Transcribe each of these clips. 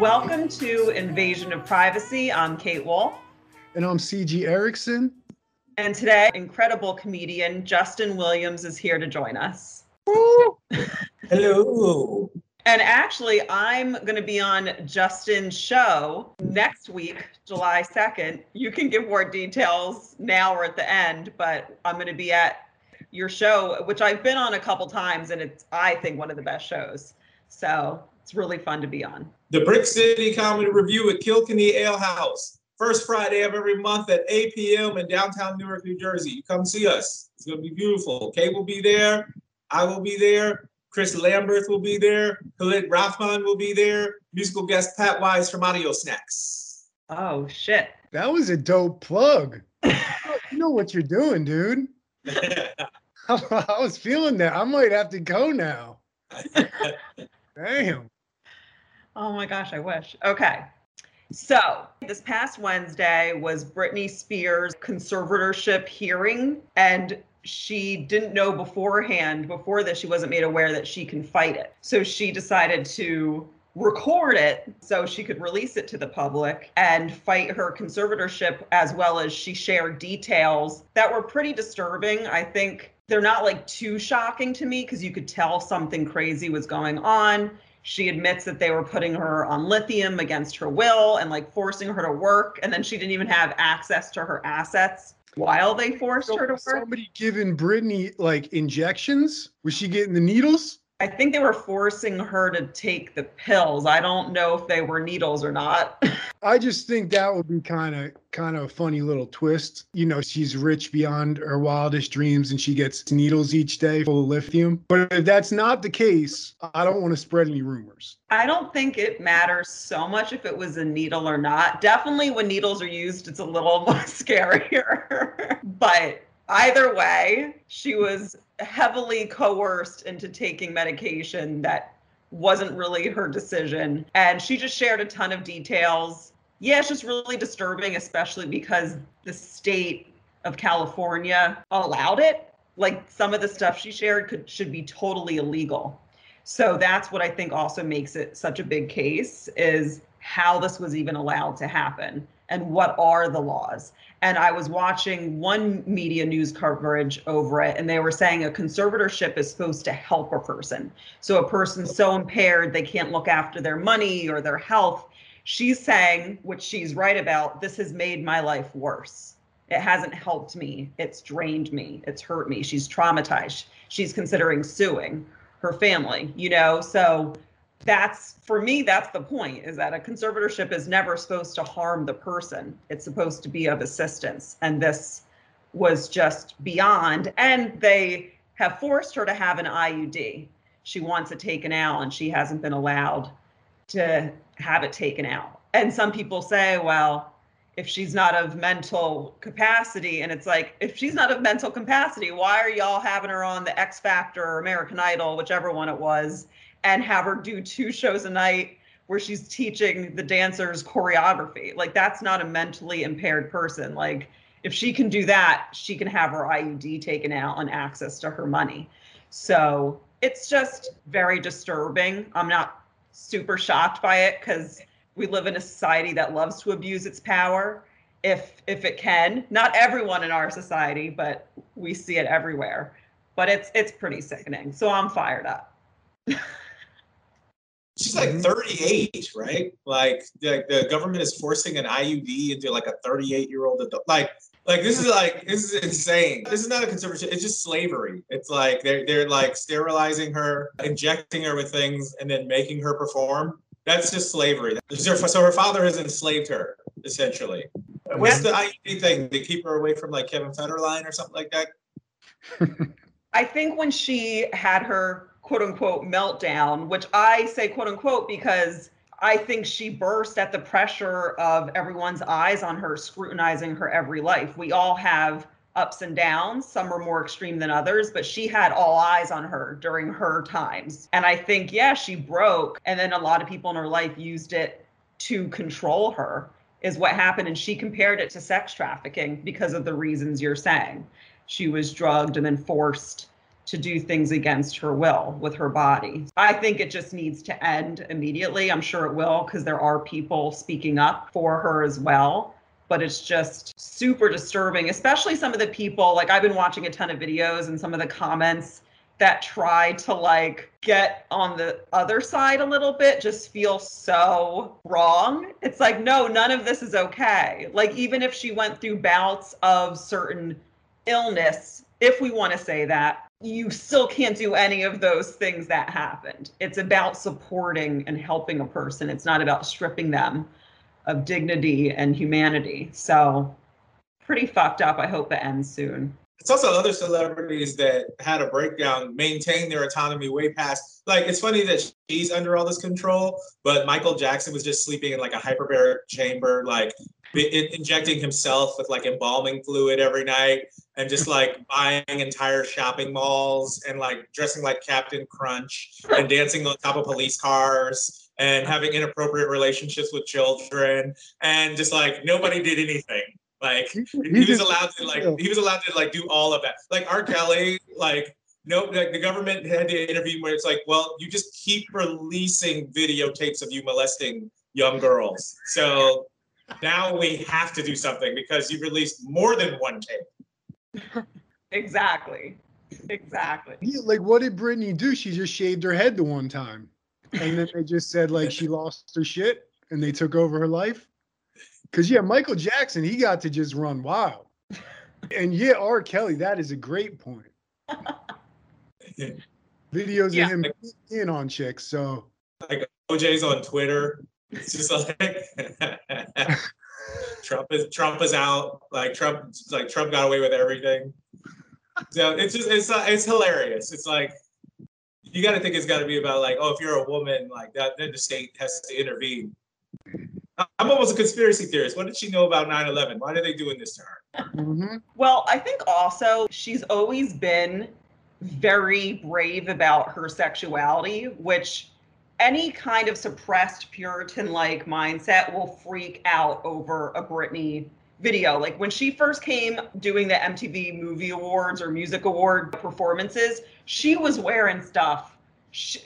Welcome to Invasion of Privacy. I'm Kate Wolf. And I'm CG Erickson. And today, incredible comedian Justin Williams is here to join us. Hello. And actually, I'm going to be on Justin's show next week, July 2nd. You can give more details now or at the end, but I'm going to be at your show, which I've been on a couple times, and it's, I think, one of the best shows. So it's really fun to be on. The Brick City Comedy Review at Kilkenny Ale House. First Friday of every month at 8 p.m. in downtown Newark, New Jersey. You come see us. It's going to be beautiful. Kay will be there. I will be there. Chris Lambert will be there. Khalid Rothman will be there. Musical guest Pat Wise from Audio Snacks. Oh, shit. That was a dope plug. you know what you're doing, dude. I was feeling that. I might have to go now. Damn. Oh my gosh, I wish. Okay. So, this past Wednesday was Britney Spears' conservatorship hearing, and she didn't know beforehand, before this, she wasn't made aware that she can fight it. So, she decided to record it so she could release it to the public and fight her conservatorship, as well as she shared details that were pretty disturbing. I think they're not like too shocking to me because you could tell something crazy was going on she admits that they were putting her on lithium against her will and like forcing her to work and then she didn't even have access to her assets while they forced So her to work somebody giving Britney like injections? Was she getting the needles? I think they were forcing her to take the pills i don't know if they were needles or not I just think that would be kind of kind of a funny little twist. You know, she's rich beyond her wildest dreams and she gets needles each day full of lithium. But if that's not the case, I don't want to spread any rumors. i don't think it matters so much if it was a needle or not definitely when needles are used it's a little more scarier but either way she was heavily coerced into taking medication that wasn't really her decision. And she just shared a ton of details. Yeah, it's just really disturbing, especially because the state of California allowed it. Like some of the stuff she shared could should be totally illegal. So that's what I think also makes it such a big case is how this was even allowed to happen and what are the laws. And I was watching one media news coverage over it, and they were saying a conservatorship is supposed to help a person. So a person's so impaired they can't look after their money or their health. She's saying, which she's right about, this has made my life worse. It hasn't helped me. It's drained me. It's hurt me. She's traumatized. She's considering suing her family, you know? So that's for me that's the point is that a conservatorship is never supposed to harm the person. It's supposed to be of assistance. And this was just beyond and they have forced her to have an iud she wants it taken out and she hasn't been allowed to have it taken out. And some people say well if she's not of mental capacity and it's like if she's not of mental capacity why are y'all having her on the x factor or american idol whichever one it was and have her do two shows a night where she's teaching the dancers choreography. Like that's not a mentally impaired person. Like if she can do that, she can have her IUD taken out and access to her money. So it's just very disturbing. I'm not super shocked by it because we live in a society that loves to abuse its power if if it can. Not everyone in our society, but we see it everywhere. But it's it's pretty sickening. So I'm fired up. She's like mm-hmm. 38, right? Like, like the government is forcing an IUD into like a 38 year old adult. Like, Like this is like this is insane. This is not a conservatorship. It's just slavery. It's like they're they're like sterilizing her, injecting her with things, and then making her perform. That's just slavery. So her father has enslaved her essentially. What's the IUD thing? They keep her away from like Kevin Federline or something like that. I think when she had her quote unquote meltdown, which I say quote unquote because I think she burst at the pressure of everyone's eyes on her, scrutinizing her every life. We all have ups and downs. Some are more extreme than others, but she had all eyes on her during her times. And I think, yeah, she broke. And then a lot of people in her life used it to control her, is what happened. And she compared it to sex trafficking because of the reasons you're saying. She was drugged and then forced to do things against her will with her body. I think it just needs to end immediately. I'm sure it will because there are people speaking up for her as well. But it's just super disturbing, especially some of the people. Like, I've been watching a ton of videos and some of the comments that try to like get on the other side a little bit just feel so wrong. It's like, no, none of this is okay. Like, even if she went through bouts of certain illness, if we want to say that, you still can't do any of those things that happened. It's about supporting and helping a person. It's not about stripping them of dignity and humanity. So, pretty fucked up. I hope it ends soon. It's also other celebrities that had a breakdown, maintain their autonomy way past. Like, it's funny that she's under all this control, but Michael Jackson was just sleeping in like a hyperbaric chamber, like injecting himself with like embalming fluid every night and just like buying entire shopping malls and like dressing like Captain Crunch and dancing on top of police cars and having inappropriate relationships with children and just like nobody did anything. Like he, he was allowed to like he was allowed to like do all of that. Like R. Kelly, like no, like the government had to interview where it's like, well, you just keep releasing videotapes of you molesting young girls. So now we have to do something because you released more than one tape. exactly. Exactly. Yeah, like what did Britney do? She just shaved her head the one time. And then they just said like she lost her shit and they took over her life. Cause yeah, Michael Jackson, he got to just run wild. And yeah, R. Kelly, that is a great point. Videos yeah. of him in on chicks. So like OJ's on Twitter it's just like Trump is Trump is out. Like Trump, like Trump got away with everything. So it's just it's uh, it's hilarious. It's like you got to think it's got to be about like oh if you're a woman like that then the state has to intervene. I'm almost a conspiracy theorist. What did she know about 9/11? Why are they doing this to her? Mm-hmm. Well, I think also she's always been very brave about her sexuality, which any kind of suppressed Puritan like mindset will freak out over a Britney video. Like when she first came doing the MTV Movie Awards or Music Award performances, she was wearing stuff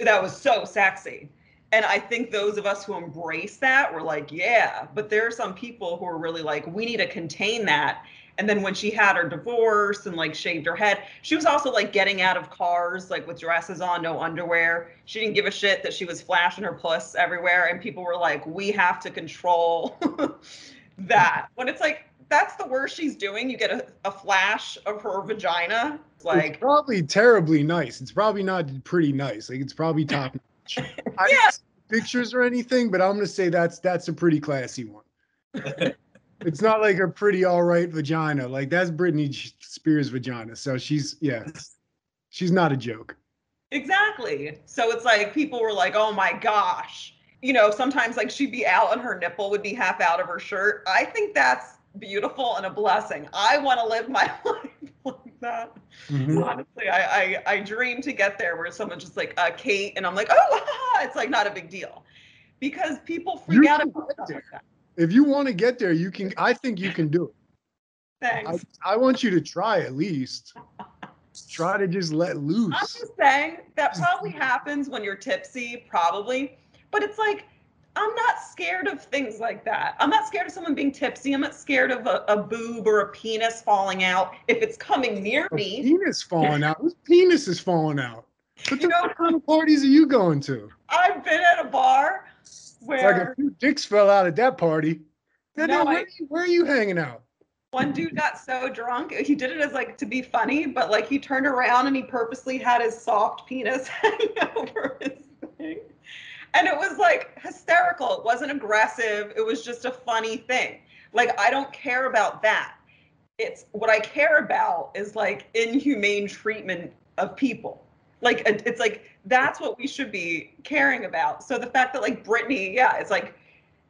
that was so sexy. And I think those of us who embrace that were like, yeah, but there are some people who are really like, we need to contain that. And then when she had her divorce and like shaved her head, she was also like getting out of cars like with dresses on, no underwear. She didn't give a shit that she was flashing her puss everywhere. And people were like, we have to control that. When it's like, that's the worst she's doing. You get a, a flash of her vagina. Like it's probably terribly nice. It's probably not pretty nice. Like it's probably top notch. yeah. pictures or anything, but I'm gonna say that's that's a pretty classy one. it's not like a pretty all right vagina. Like that's Britney Spears' vagina. So she's yeah, she's not a joke. Exactly. So it's like people were like, "Oh my gosh." You know, sometimes like she'd be out and her nipple would be half out of her shirt. I think that's beautiful and a blessing. I want to live my life like that. Mm-hmm. Honestly, I, I I dream to get there where someone's just like, uh, Kate, and I'm like, oh, it's like not a big deal because people freak you out about stuff like that if you want to get there, you can. I think you can do it. Thanks. I, I want you to try at least. try to just let loose. I'm just saying that probably happens when you're tipsy, probably. But it's like I'm not scared of things like that. I'm not scared of someone being tipsy. I'm not scared of a, a boob or a penis falling out if it's coming near a me. Penis falling out. Whose penis is falling out? What you know, kind of parties are you going to? I've been at a bar where like a few dicks fell out at that party. no, where, I, are you, where, are you, hanging out? One dude got so drunk, he did it as like to be funny, but like he turned around and he purposely had his soft penis hanging over his thing. And it was like hysterical. It wasn't aggressive. It was just a funny thing. Like I don't care about that. It's what I care about is like inhumane treatment of people. Like it's like that's what we should be caring about. So the fact that like Britney, yeah, it's like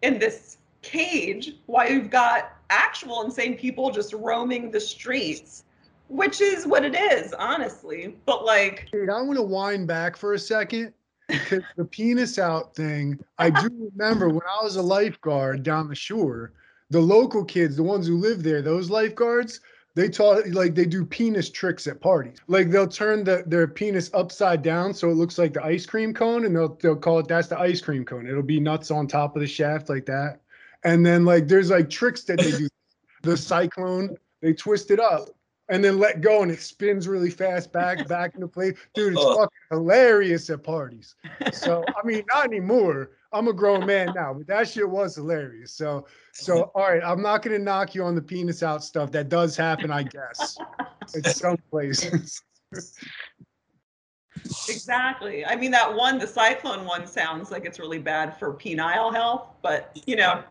in this cage why you've got actual insane people just roaming the streets, which is what it is, honestly. But like, Dude, I want to wind back for a second because the penis out thing, I do remember when I was a lifeguard down the shore, the local kids, the ones who live there, those lifeguards, they taught like they do penis tricks at parties. Like they'll turn the, their penis upside down so it looks like the ice cream cone, and they'll they'll call it that's the ice cream cone. It'll be nuts on top of the shaft like that. And then like there's like tricks that they do. the cyclone, they twist it up and then let go and it spins really fast back back into place. Dude, it's Oh. fucking hilarious at parties. So I mean, not anymore. I'm a grown man now, but that shit was hilarious. So so all right, I'm not gonna knock you on the penis out stuff. That does happen, I guess. In some places. exactly. I mean, that one, the cyclone one sounds like it's really bad for penile health, but you know,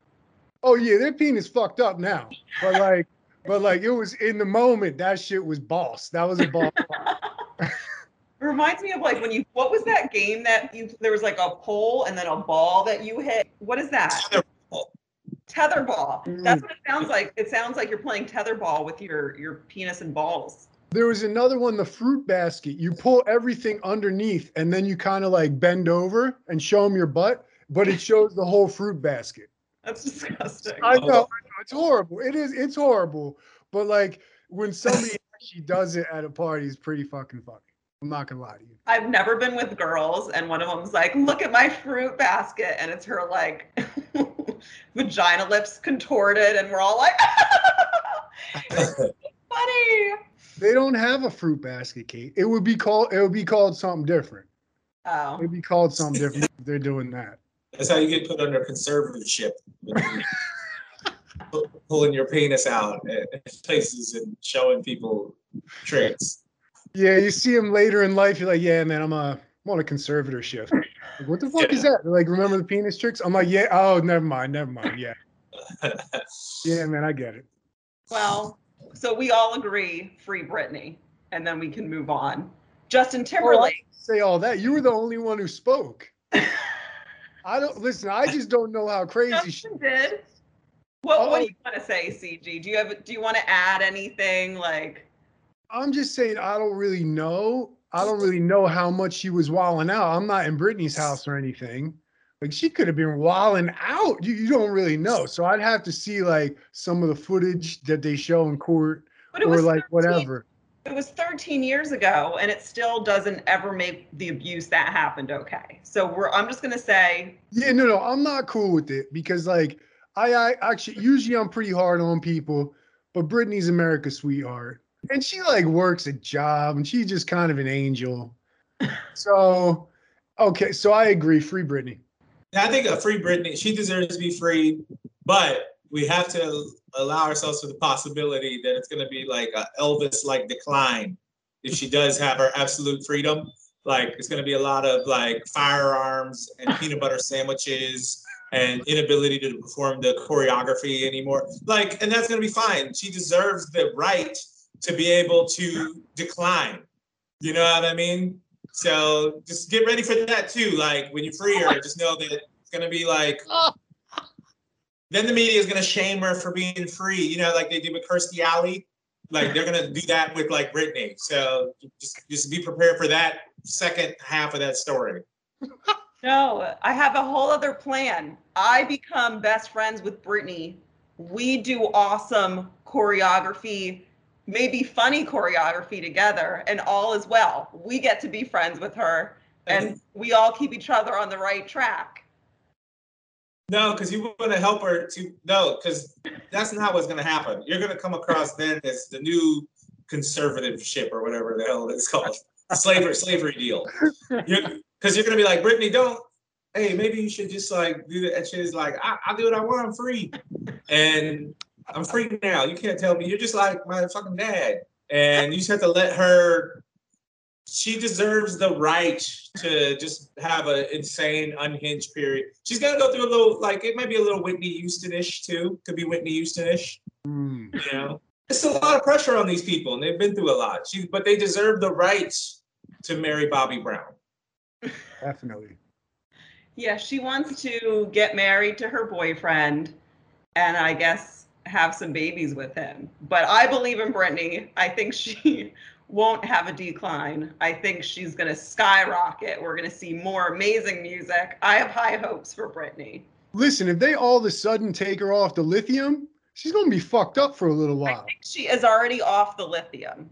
Oh yeah, their penis fucked up now. But like, but like it was in the moment, that shit was boss. That was a boss. It reminds me of like when you what was that game that you there was like a pole and then a ball that you hit. What is that? Tetherball. Tetherball. Mm. That's what it sounds like. It sounds like you're playing tetherball with your your penis and balls. There was another one, the fruit basket. You pull everything underneath and then you kind of like bend over and show them your butt, but it shows the whole fruit basket. That's disgusting. I know, I know it's horrible. It is, it's horrible. But like when somebody actually does it at a party, it's pretty fucking funny. I'm not gonna lie to you. I've never been with girls, and one of them's like, "Look at my fruit basket," and it's her like vagina lips contorted, and we're all like, "Funny." They don't have a fruit basket, Kate. It would be called, it would be called something different. Oh, It'd be called something different if they're doing that. That's how you get put under conservatorship. Pulling your penis out at places and showing people tricks. Yeah, you see him later in life, you're like, yeah, man, I'm a, I'm on a conservatorship. Like, what the fuck is that? They're like, remember the penis tricks? I'm like, yeah, oh, never mind, never mind. Yeah, yeah, man, I get it. well, so we all agree, free Britney, and then we can move on. Justin Oh, Timberlake. say all that. You were the only one who spoke. I don't listen. I just don't know how crazy she. Did. What, what Oh. do you want to say, CG? Do you have? Do you want to add anything? Like, I'm just saying I don't really know. I don't really know how much she was walling out. I'm not in Britney's house or anything. Like she could have been walling out. You, you don't really know. So I'd have to see like some of the footage that they show in court but it or was like 13 whatever. It was 13 years ago, and it still doesn't ever make the abuse that happened okay. So we're. I'm just gonna say, Yeah, no, no, I'm not cool with it because like I, I actually usually I'm pretty hard on people, but Britney's America's sweetheart. And she like works a job and she's just kind of an angel. So okay, so I agree, free Britney. I think a free Britney, she deserves to be free, but we have to allow ourselves for the possibility that it's going to be like a Elvis-like decline if she does have her absolute freedom. Like it's going to be a lot of like firearms and peanut butter sandwiches and inability to perform the choreography anymore. Like, and that's going to be fine. She deserves the right to be able to decline. You know what I mean? So just get ready for that too. Like when you're free her, just know that it's gonna be like. Oh. Then the media is gonna shame her for being free. You know, like they did with Kirstie Alley. Like they're gonna do that with like Britney. So just just be prepared for that second half of that story. no, I have a whole other plan. I become best friends with Britney. We do awesome choreography, maybe funny choreography together, and all is well. We get to be friends with her, and we all keep each other on the right track. No, because you want to help her to no, because that's not what's gonna happen. You're gonna come across then as the new conservative ship or whatever the hell it's called. Slavery slavery deal. You're because you're gonna be like, Britney, don't hey, maybe you should just like do that. And she's like, I, I'll do what I want, I'm free. And I'm free now. You can't tell me. You're just like my fucking dad. And you just have to let her. She deserves the right to just have an insane, unhinged period. She's gonna go through a little, like it might be a little Whitney Houston-ish too. Could be Whitney Houston-ish. Mm. You know, it's a lot of pressure on these people, and they've been through a lot. She, but they deserve the right to marry Bobby Brown. Definitely. Yeah, she wants to get married to her boyfriend and I guess have some babies with him. But I believe in Britney. I think she won't have a decline. I think she's going to skyrocket. We're going to see more amazing music. I have high hopes for Britney. Listen, if they all of a sudden take her off the lithium, she's gonna be fucked up for a little I while. think she is already off the lithium.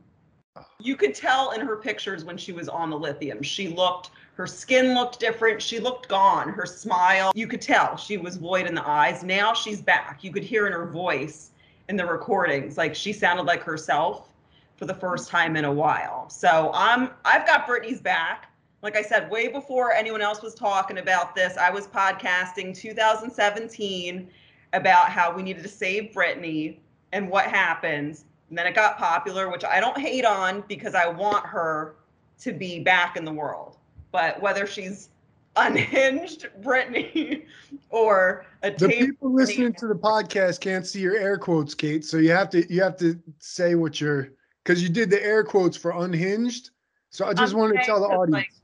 Ah. You could tell in her pictures when she was on the lithium. She looked, her skin looked different. She looked gone. Her smile, you could tell she was void in the eyes. Now she's back. You could hear in her voice in the recordings, like she sounded like herself for the first time in a while. So I'm, I've got Britney's back. Like I said, way before anyone else was talking about this, I was podcasting 2017 about how we needed to save Britney and what happens. And then it got popular, which I don't hate on because I want her to be back in the world. But whether she's unhinged Britney or a The tape people listening to the podcast can't see your air quotes, Kate. So you have to you have to say what you're because you did the air quotes for unhinged. So I just I'm wanted to tell the audience.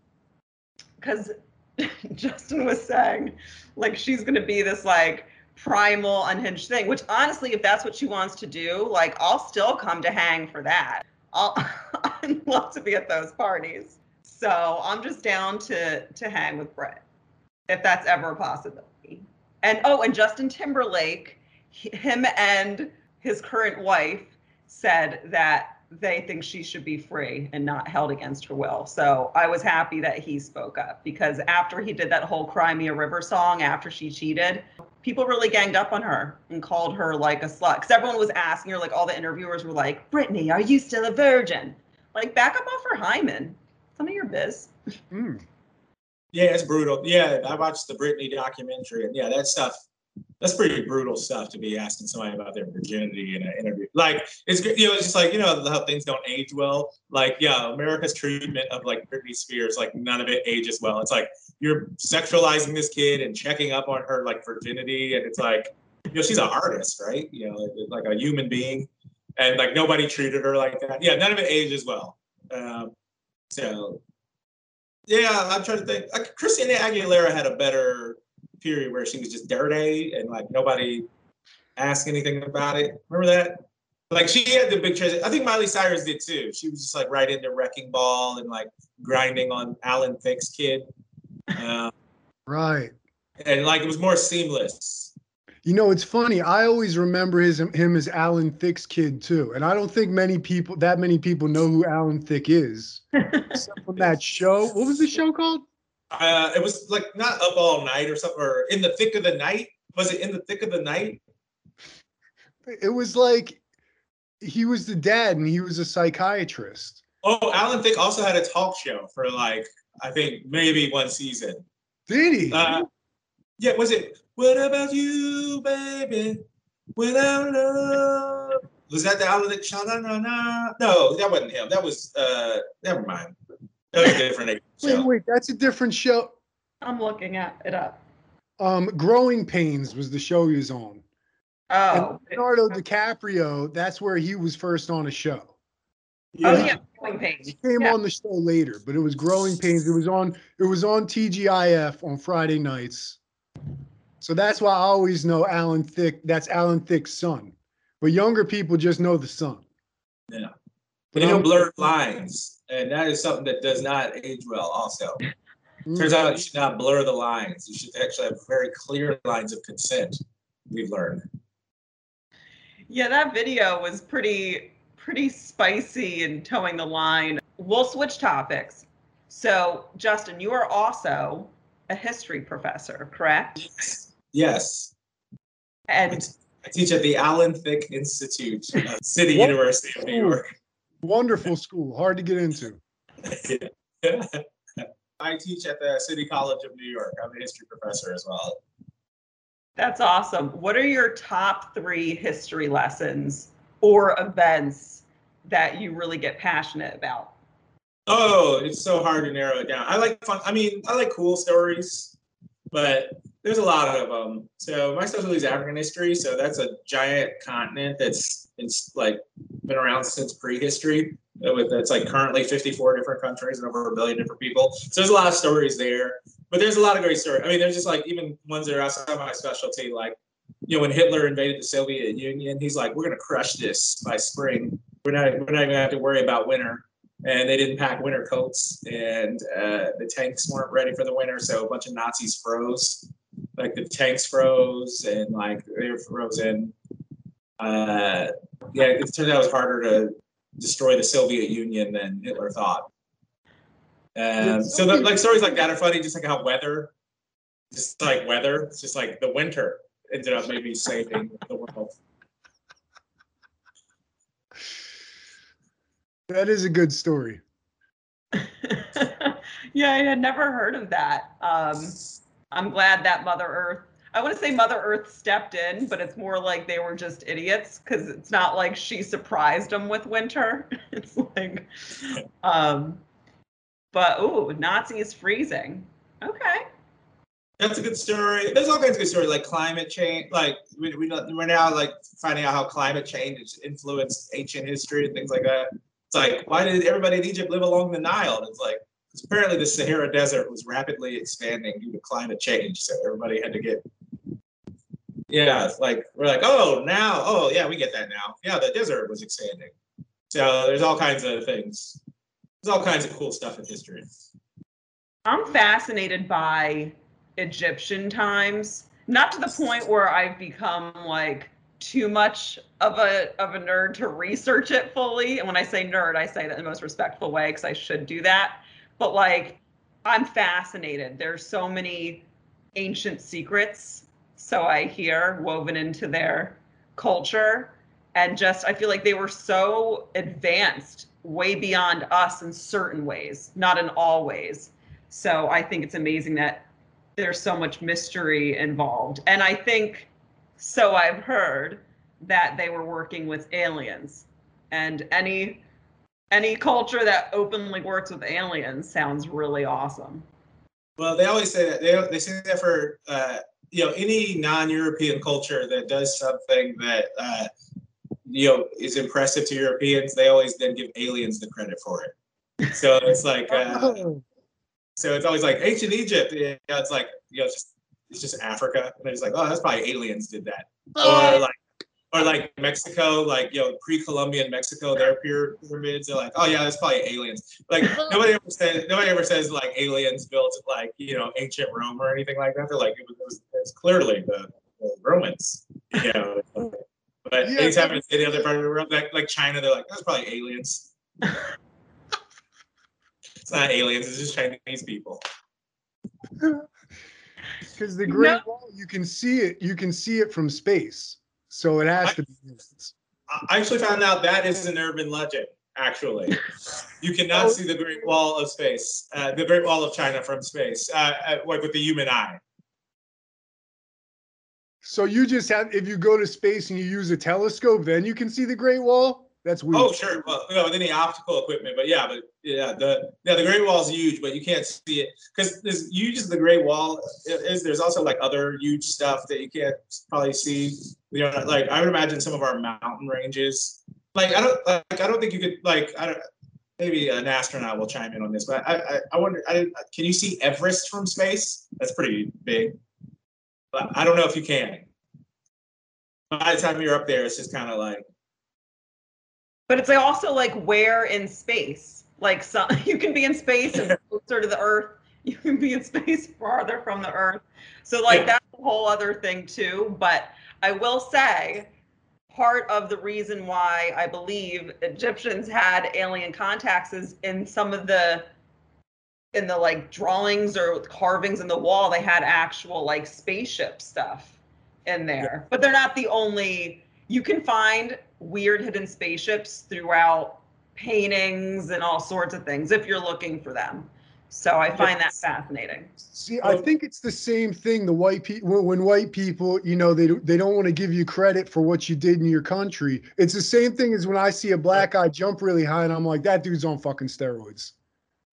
because Justin was saying like she's gonna be this like primal unhinged thing which honestly if that's what she wants to do like i'll still come to hang for that i'll i'd love to be at those parties so i'm just down to to hang with brett if that's ever a possibility and oh and justin timberlake him and his current wife said that they think she should be free and not held against her will. So I was happy that he spoke up because after he did that whole Cry Me a River song after she cheated, people really ganged up on her and called her like a slut. Because everyone was asking her, like all the interviewers were like, Britney, are you still a virgin? Like back up off her hymen. Some of your biz. Mm. Yeah, it's brutal. Yeah, I watched the Britney documentary, and yeah, that stuff. That's pretty brutal stuff to be asking somebody about their virginity in an interview. Like it's you know, it's just like you know how things don't age well. Like yeah, America's treatment of like Britney Spears, like none of it ages well. It's like you're sexualizing this kid and checking up on her like virginity, and it's like you know she's an artist, right? You know, like a human being, and like nobody treated her like that. Yeah, none of it ages well. Um, so yeah, I'm trying to think. Like Christina Aguilera had a better period where she was just dirty and like nobody asked anything about it. Remember that? Like she had the big transition. I think Miley Cyrus did too. She was just like right into Wrecking Ball and like grinding on Alan Thicke's kid. Uh, Right. and like it was more seamless. You know, it's funny. I always remember his him as Alan Thicke's kid too, and I don't think many people that many people know who Alan Thicke is. Except from that show. What was the show called? Uh, it was like not up all night or something, or in the thick of the night. Was it in the thick of the night? It was like he was the dad and he was a psychiatrist. Oh, Alan Thicke also had a talk show for like I think maybe one season. Did he? Uh, yeah, was it? What about you, baby? Without love. Was that the Alan Thicke? Sha-na-na-na? No, that wasn't him. That was uh. Never mind. That was a different wait, show. wait, that's a different show. I'm looking at it up. Um, Growing Pains was the show he was on. Oh. And Leonardo DiCaprio, that's where he was first on a show. Oh Yeah. yeah, Growing Pains. He came Yeah. on the show later, but it was Growing Pains. It was on it was on TGIF on Friday nights. So that's why I always know Alan Thicke. That's Alan Thicke's son. But younger people just know the son. Yeah. They know blurred lines, and that is something that does not age well. Also, Mm. turns out you should not blur the lines. You should actually have very clear lines of consent. We've learned. Yeah, that video was pretty pretty spicy and towing the line. We'll switch topics. So, Justin, you are also a history professor, correct? Yes. Yes. And I teach at the Alan Thicke Institute, uh, City What? University of New York. Wonderful school, hard to get into. I teach at the City College of New York. I'm a history professor as well. That's awesome. What are your top three history lessons or events that you really get passionate about? Oh, it's so hard to narrow it down. I like fun. I mean, I like cool stories, but there's a lot of them. So my specialty is African history. So that's a giant continent that's it's like been around since prehistory. With it's like currently 54 different countries and over a billion different people. So there's a lot of stories there. But there's a lot of great stories. I mean, there's just like even ones that are outside my specialty, like you know when Hitler invaded the Soviet Union, he's like, we're gonna crush this by spring. We're not we're not gonna have to worry about winter and they didn't pack winter coats and uh, the tanks weren't ready for the winter so a bunch of nazis froze like the tanks froze and like they were frozen uh, yeah it turned out it was harder to destroy the soviet union than hitler thought um, so the, like stories like that are funny just like how weather just like weather it's just like the winter ended up maybe saving the world That is a good story. yeah, I had never heard of that. Um, I'm glad that Mother Earth, I want to say Mother Earth stepped in, but it's more like they were just idiots because it's not like she surprised them with winter. it's like, um, but oh, Nazis freezing. Okay. That's a good story. There's all kinds of good stories like climate change. Like we, we we're now like finding out how climate change has influenced ancient history and things like that. It's like, why did everybody in Egypt live along the Nile? And it's like, apparently the Sahara Desert was rapidly expanding due to climate change. So everybody had to get, yeah, like, we're like, oh, now, oh, yeah, we get that now. Yeah, the desert was expanding. So there's all kinds of things. There's all kinds of cool stuff in history. I'm fascinated by Egyptian times, not to the point where I've become like too much of a of a nerd to research it fully. And when I say nerd, I say that in the most respectful way because I should do that. But like I'm fascinated. There's so many ancient secrets, so I hear woven into their culture. And just I feel like they were so advanced way beyond us in certain ways, not in all ways. So I think it's amazing that there's so much mystery involved. And I think so I've heard that they were working with aliens. And any any culture that openly works with aliens sounds really awesome. Well, they always say that they they say that for uh, you know any non-European culture that does something that uh, you know is impressive to Europeans, they always then give aliens the credit for it. So it's like uh, so it's always like ancient Egypt. You know, it's like you know just it's just Africa. And they're just like, oh, that's probably aliens did that. Or like or like Mexico, like you know, pre-Columbian Mexico, their pyramids. They're like, oh yeah, that's probably aliens. Like nobody ever says, nobody ever says like aliens built like you know ancient Rome or anything like that. They're like it was, it was clearly the, the, Romans. You know, but yeah, anytime it's any other part of the world, like like China, they're like, that's probably aliens. it's not aliens. It's just Chinese people. because the Great no. Wall, you can see it. You can see it from space, so it has I, to be. I actually found out that is an urban legend. Actually, you cannot see the Great Wall of space, uh, the Great Wall of China from space, uh, uh, like with the human eye. So you just have, if you go to space and you use a telescope, then you can see the Great Wall. That's weird. Oh, sure. Well, you know, with any optical equipment, but yeah, but yeah, the yeah, the Great Wall is huge, but you can't see it because there's huge as the Great Wall is. There's also like other huge stuff that you can't probably see. You know, like I would imagine some of our mountain ranges. Like I don't like I don't think you could like I don't maybe an astronaut will chime in on this, but I I, I wonder I, can you see Everest from space? That's pretty big. But I don't know if you can. By the time you're up there, it's just kind of like but it's also like where in space? Like some you can be in space and closer to the Earth. You can be in space farther from the Earth. So like yeah. that's a whole other thing too. But I will say part of the reason why I believe Egyptians had alien contacts is in some of the in the like drawings or carvings in the wall, they had actual like spaceship stuff in there. Yeah. But they're not the only you can find weird hidden spaceships throughout paintings and all sorts of things if you're looking for them. So I find that fascinating. See, I think it's the same thing. The white people, when white people, you know, they they don't want to give you credit for what you did in your country. It's the same thing as when I see a black guy jump really high, and I'm like, that dude's on fucking steroids.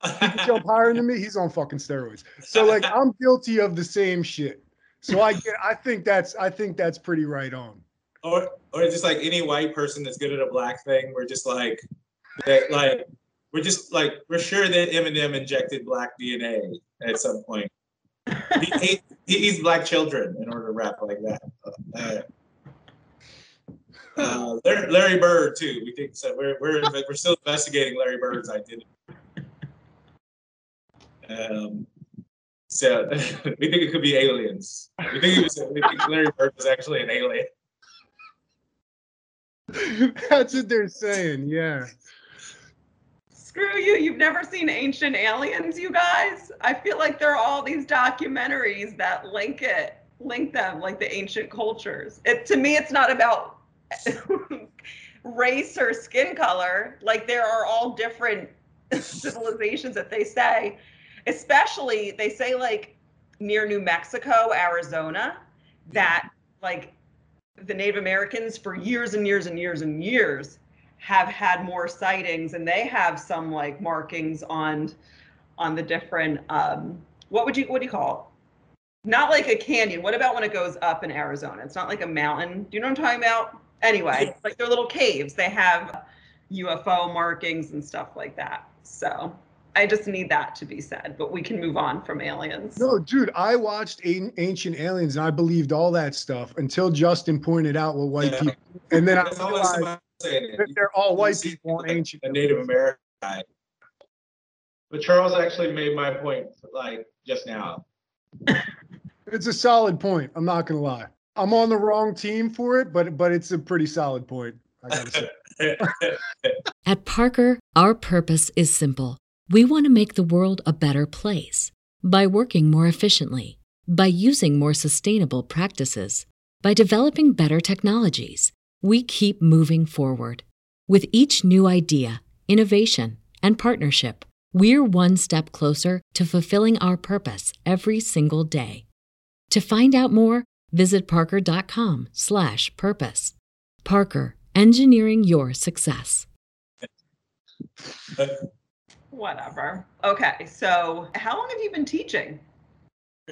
He can jump higher than me. He's on fucking steroids. So like, I'm guilty of the same shit. So I get. I think that's. I think that's pretty right on. or or just like any white person that's good at a black thing, we're just like, that, like we're just like we're sure that Eminem injected black DNA at some point. He, he, he eats black children in order to rap like that. Uh, uh, Larry, Larry Bird too. We think so. We're we're we're still investigating Larry Bird's identity. Um, so we think it could be aliens. We think, it was, we think Larry Bird was actually an alien. That's what they're saying. Yeah. Screw you. You've never seen Ancient Aliens, you guys? I feel like there are all these documentaries that link it, link them like the ancient cultures. It to me it's not about race or skin color. Like there are all different civilizations that they say, especially they say like near New Mexico, Arizona, that like the Native Americans for years and years and years and years have had more sightings and they have some like markings on on the different um what would you what do you call it? Not like a canyon. What about when it goes up in Arizona? It's not like a mountain. Do you know what I'm talking about? Anyway, like they're little caves. They have UFO markings and stuff like that. So I just need that to be said, but we can move on from aliens. No, dude, I watched Ancient Aliens and I believed all that stuff until Justin pointed out what white Yeah. people, and then I That's realized somebody saying. they're all white people on a- Ancient. a Native American guy. But Charles actually made my point like just now. It's a solid point. I'm not gonna lie. I'm on the wrong team for it, but but it's a pretty solid point. I gotta say. At Parker, our purpose is simple. We want to make the world a better place by working more efficiently, by using more sustainable practices, by developing better technologies. We keep moving forward. With each new idea, innovation, and partnership, we're one step closer to fulfilling our purpose every single day. To find out more, visit parker.com/purpose. Parker, engineering your success. Whatever. Okay, so how long have you been teaching?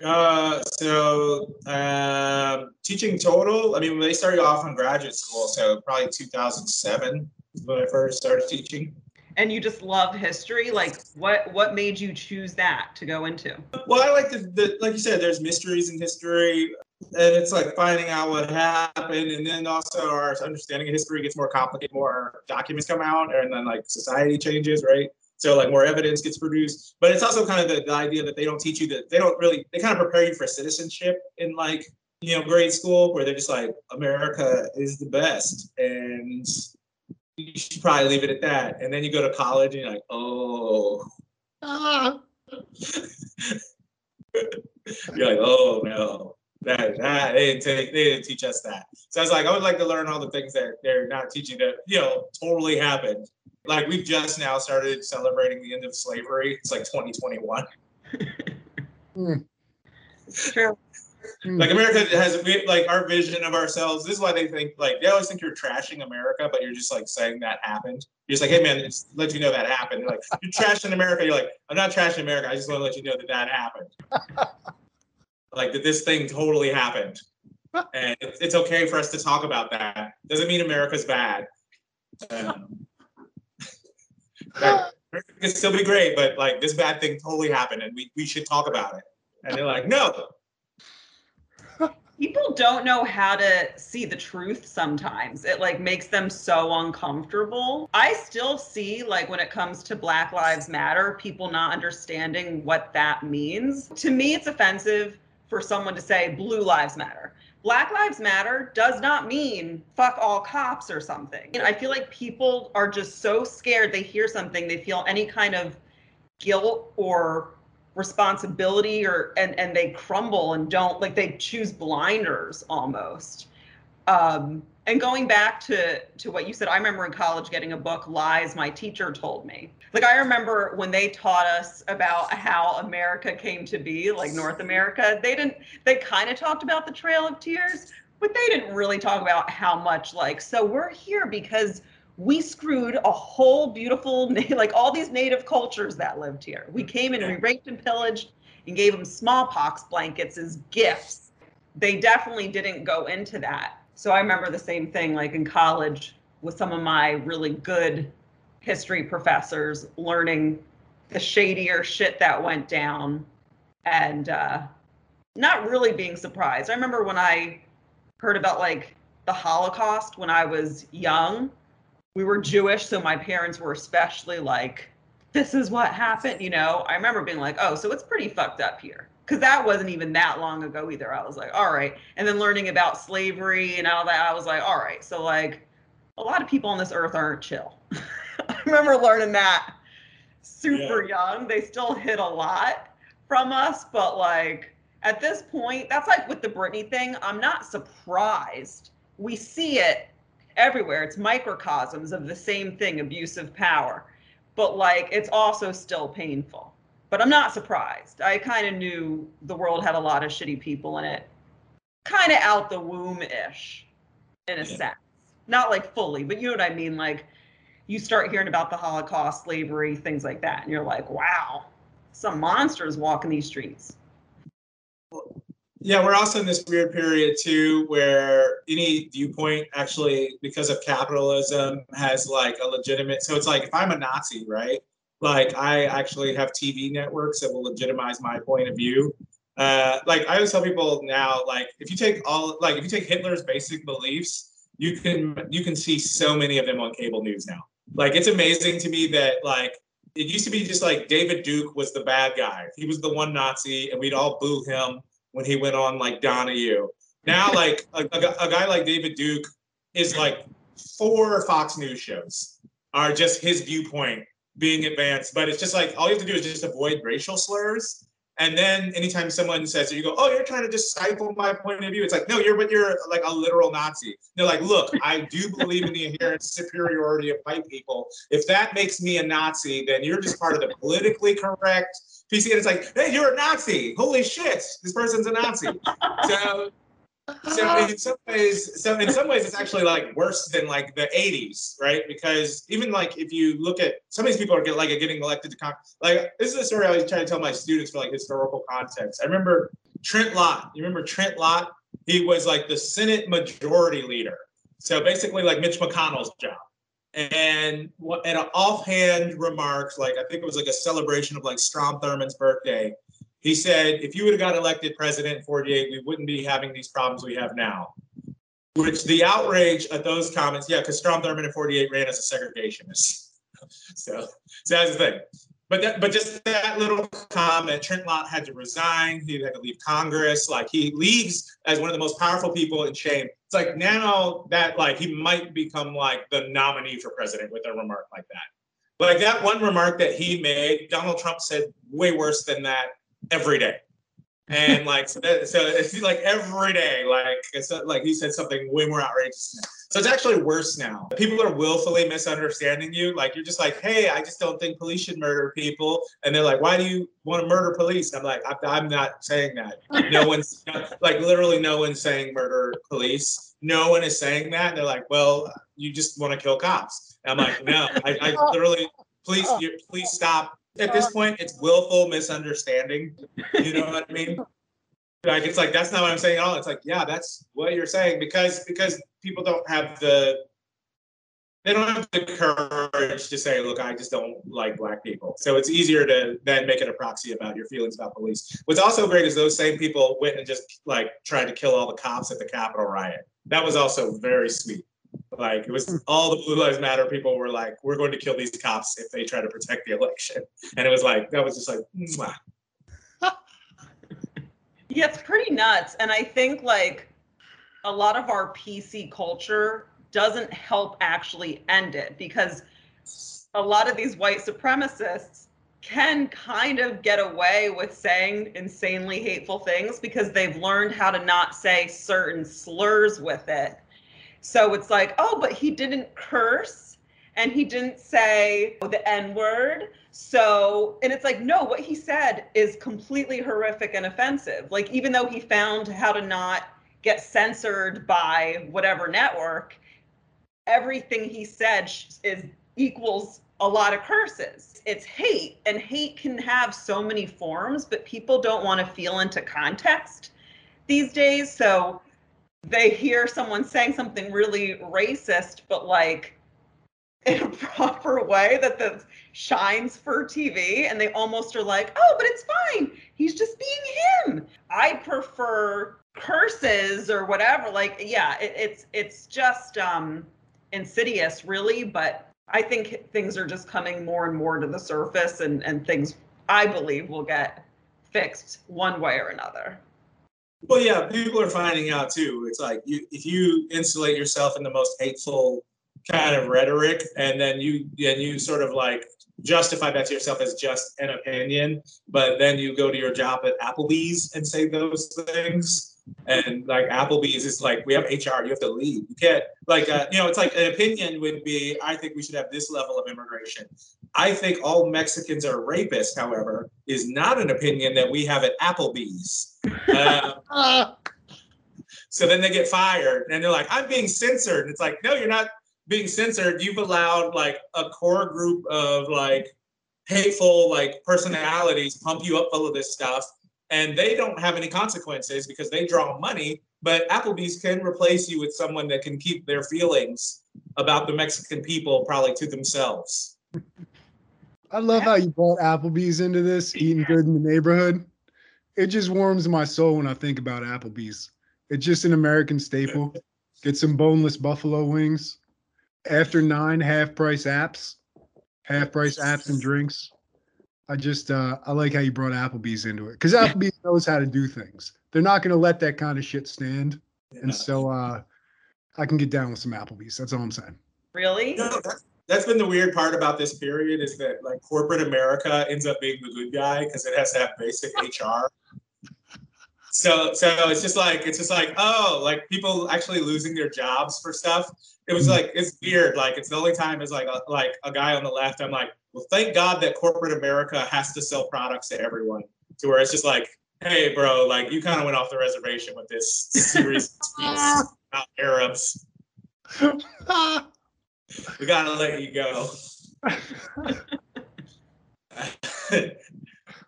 Uh, so um, teaching total. I mean, they started off in graduate school, so probably 2007 when I first started teaching. And you just love history? Like what what made you choose that to go into? Well, I like the, the like you said, there's mysteries in history, and it's like finding out what happened, and then also our understanding of history gets more complicated. More documents come out, and then like society changes, right? So like more evidence gets produced, but it's also kind of the, the idea that they don't teach you that they don't really they kind of prepare you for citizenship in like you know grade school where they're just like America is the best and you should probably leave it at that. And then you go to college and you're like, oh, you're like, oh no, that that they didn't take they didn't teach us that. So I was like, I would like to learn all the things that they're not teaching that you know totally happened. Like we've just now started celebrating the end of slavery. It's like 2021. True. Like America has we, like our vision of ourselves. This is why they think like they always think you're trashing America, but you're just like saying that happened. You're just like, hey man, just let you know that happened. They're like you're trashing America. You're like, I'm not trashing America. I just want to let you know that that happened. like that this thing totally happened, and it's, it's okay for us to talk about that. Doesn't mean America's bad. Um, America can still be great, but like this bad thing totally happened, and we we should talk about it. And they're like, no, People don't know how to see the truth sometimes. It like makes them so uncomfortable. I still see like when it comes to Black Lives Matter, people not understanding what that means. To me it's offensive for someone to say blue lives matter. Black Lives Matter does not mean fuck all cops or something. And I feel like people are just so scared they hear something, they feel any kind of guilt or responsibility or and and they crumble and don't like they choose blinders almost um and going back to to what you said, I remember in college getting a book, Lies My Teacher Told Me. Like I remember when they taught us about how America came to be, like North America, they didn't they kind of talked about the Trail of Tears, but they didn't really talk about how much like so we're here because we screwed a whole beautiful like all these native cultures that lived here. We came in and we raped and pillaged and gave them smallpox blankets as gifts. They definitely didn't go into that so I remember the same thing like in college with some of my really good history professors learning the shadier shit that went down and uh, not really being surprised. I remember when I heard about like the Holocaust when I was young. We were Jewish, so my parents were especially like, this is what happened. You know, I remember being like, oh, so it's pretty fucked up here because that wasn't even that long ago either. I was like, all right. And then learning about slavery and all that, I was like, all right. So like a lot of people on this earth aren't chill. I remember learning that super yeah. young. They still hit a lot from us, but like at this point, that's like with the Britney thing. I'm not surprised. We see it everywhere. It's microcosms of the same thing, abusive power. But like it's also still painful but I'm not surprised. I kind of knew the world had a lot of shitty people in it, kind of out the womb ish, in a yeah. sense. Not like fully, but you know what I mean? Like you start hearing about the Holocaust, slavery, things like that, and you're like, wow, some monsters walking these streets. Yeah, we're also in this weird period too where any viewpoint actually, because of capitalism, has like a legitimate. So it's like if I'm a Nazi, right? Like I actually have TV networks that will legitimize my point of view. Uh, like I always tell people now, like if you take all, like if you take Hitler's basic beliefs, you can you can see so many of them on cable news now. Like it's amazing to me that like it used to be just like David Duke was the bad guy. He was the one Nazi, and we'd all boo him when he went on like Donahue. Now, like a, a, a guy like David Duke is like four Fox News shows are just his viewpoint being advanced, but it's just like all you have to do is just avoid racial slurs. And then anytime someone says it, you go, "Oh, you're trying to stifle my point of view." It's like, no, you're but you're like a literal Nazi. They're like, look, I do believe in the inherent superiority of white people. If that makes me a Nazi, then you're just part of the politically correct PC. And it's like, hey, you're a Nazi. Holy shit, this person's a Nazi. So so in some ways so in some ways it's actually like worse than like the 80s right? Because even like if you look at some of these people are get, like getting elected to congress like this is a story i was trying to tell my students for like historical context. I remember trent lott you remember trent lott? He was like the senate majority leader. So basically like mitch mcconnell's job. And what at an offhand remarks like i think it was like a celebration of like strom thurmond's birthday he said, if you would have got elected president in 48, we wouldn't be having these problems we have now. Which the outrage at those comments, yeah, because Strom Thurmond in 48 ran as a segregationist. so, so that's the thing. But that, but just that little comment, Trent Lott had to resign. He had to leave Congress. Like he leaves as one of the most powerful people in shame. It's like now that like he might become like the nominee for president with a remark like that. Like that one remark that he made, Donald Trump said way worse than that every day. And like so, that, so it's like every day, like it's like he said something way more outrageous. So it's actually worse now. People are willfully misunderstanding you. Like you're just like, hey, I just don't think police should murder people, and they're like, why do you want to murder police? I'm like, I'm not saying that. No one's like literally no one's saying murder police. No one is saying that. And they're like, well, you just want to kill cops. And I'm like, no, I, I literally, please, uh, please stop at this um, point, it's willful misunderstanding. You know what I mean? Like it's like that's not what I'm saying at all. It's like yeah, that's what you're saying because because people don't have the they don't have the courage to say, look, I just don't like black people. So it's easier to then make it a proxy about your feelings about police. What's also great is those same people went and just like tried to kill all the cops at the Capitol riot. That was also very sweet. Like it was all the Blue Lives Matter people were like, we're going to kill these cops if they try to protect the election. And it was like, that was just like, mm, Mwah. yeah, it's pretty nuts. And I think like a lot of our PC culture doesn't help actually end it because a lot of these white supremacists can kind of get away with saying insanely hateful things because they've learned how to not say certain slurs with it So it's like, oh, but he didn't curse and he didn't say the N word. So, and it's like, no, what he said is completely horrific and offensive. Like, even though he found how to not get censored by whatever network, everything he said is equals a lot of curses. It's hate, and hate can have so many forms, but people don't want to feel into context these days. So they hear someone saying something really racist, but like in a proper way that the shines for TV, and they almost are like, oh, but it's fine. He's just being him. I prefer curses or whatever. Like, yeah, it, it's it's just um insidious, really, but I think things are just coming more and more to the surface, and and things I believe will get fixed one way or another. Well, yeah, people are finding out too. It's like you if you insulate yourself in the most hateful kind of rhetoric, and then you and you sort of like justify that to yourself as just an opinion, but then you go to your job at Applebee's and say those things and like Applebee's is like, we have HR, you have to leave. You can't, like, uh, you know, it's like an opinion would be, I think we should have this level of immigration. I think all Mexicans are rapists, however, is not an opinion that we have at Applebee's. Uh, so then they get fired and they're like, I'm being censored. And It's like, no, you're not being censored. You've allowed like a core group of like hateful like personalities pump you up full of this stuff and they don't have any consequences because they draw money. But Applebee's can replace you with someone that can keep their feelings about the Mexican people probably to themselves. I love how you brought Applebee's into this, eating good in the neighborhood. It just warms my soul when I think about Applebee's. It's just an American staple. Get some boneless buffalo wings. After nine half price apps, half price apps and drinks. I just uh, I like how you brought Applebee's into it because Applebee's knows how to do things. They're not going to let that kind of shit stand, yeah. and so uh, I can get down with some Applebee's. That's all I'm saying. Really? No, that's, that's been the weird part about this period is that like corporate America ends up being the good guy because it has to have basic HR. So so it's just like it's just like oh like people actually losing their jobs for stuff. It was like it's weird. Like it's the only time is like a, like a guy on the left. I'm like well, thank God that corporate America has to sell products to everyone, to where it's just like, hey, bro, like you kind of went off the reservation with this series about Arabs. we gotta let you go.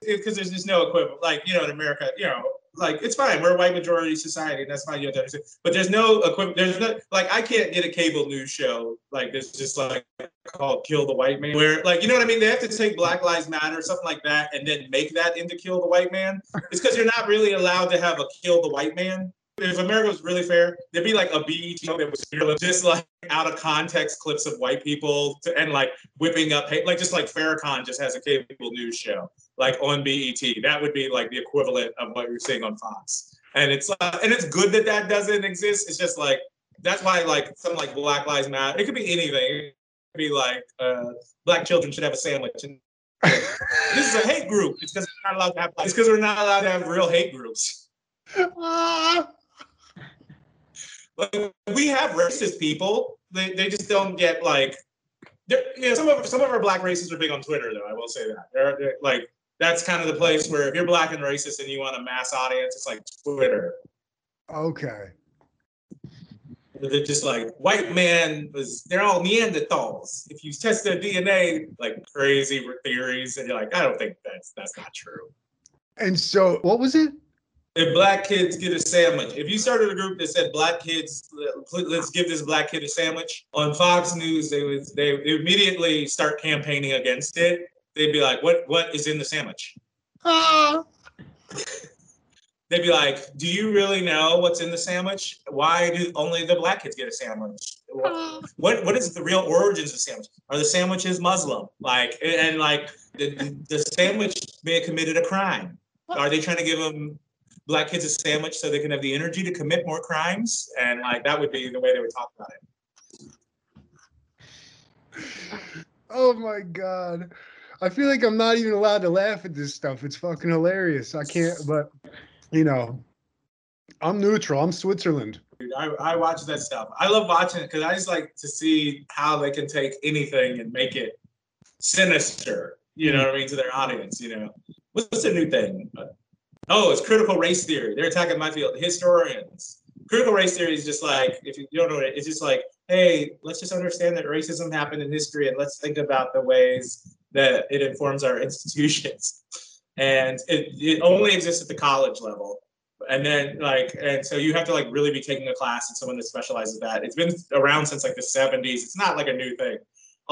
Because there's just no equivalent. Like, you know, in America, you know, like it's fine. We're a white majority society. That's fine. You have to understand. But there's no equivalent. There's no like I can't get a cable news show like this, just like called "Kill the White Man," where like you know what I mean. They have to take Black Lives Matter or something like that, and then make that into "Kill the White Man." It's because you're not really allowed to have a "Kill the White Man." If America was really fair, there'd be like a BET show that was just like out of context clips of white people to, and like whipping up hate, like just like Farrakhan just has a cable news show like on BET. That would be like the equivalent of what you're seeing on Fox. And it's uh, and it's good that that doesn't exist. It's just like that's why like some like Black Lives Matter. It could be anything. It could be like uh, black children should have a sandwich. And this is a hate group. It's because we're not allowed to have. It's because we're not allowed to have real hate groups. Like, we have racist people. They, they just don't get like. You know, some of some of our black racists are big on Twitter, though. I will say that. They're, they're like that's kind of the place where if you're black and racist and you want a mass audience, it's like Twitter. Okay. They're just like white man was they're all Neanderthals. If you test their DNA, like crazy theories, and you're like, I don't think that's that's not true. And so what was it? If black kids get a sandwich, if you started a group that said black kids, let's give this black kid a sandwich on Fox News, they would they immediately start campaigning against it they'd be like, "What what is in the sandwich?" They'd be like, "Do you really know what's in the sandwich? Why do only the black kids get a sandwich? What what, what is the real origins of sandwich? Are the sandwiches Muslim? Like and like the, the sandwich may have committed a crime? Are they trying to give them black kids a sandwich so they can have the energy to commit more crimes? And like that would be the way they would talk about it. Oh my god. I feel like I'm not even allowed to laugh at this stuff. It's fucking hilarious. I can't, but you know, I'm neutral. I'm Switzerland. I, I watch that stuff. I love watching it because I just like to see how they can take anything and make it sinister. You know what I mean to their audience. You know, what's the new thing? Oh, it's critical race theory. They're attacking my field. Historians. Critical race theory is just like if you don't know it, it's just like, hey, let's just understand that racism happened in history and let's think about the ways that it informs our institutions. And it, it only exists at the college level and then like and so you have to like really be taking a class and someone that specializes that it's been around since like the 70s it's not like a new thing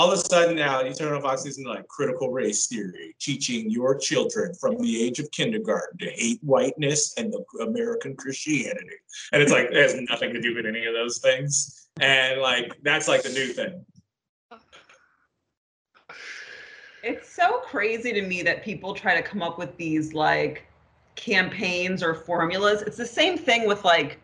all of a sudden now on fox and like critical race theory teaching your children from the age of kindergarten to hate whiteness and the american christianity. And it's like it has nothing to do with any of those things. And like that's like the new thing. It's so crazy to me that people try to come up with these like campaigns or formulas. It's the same thing with like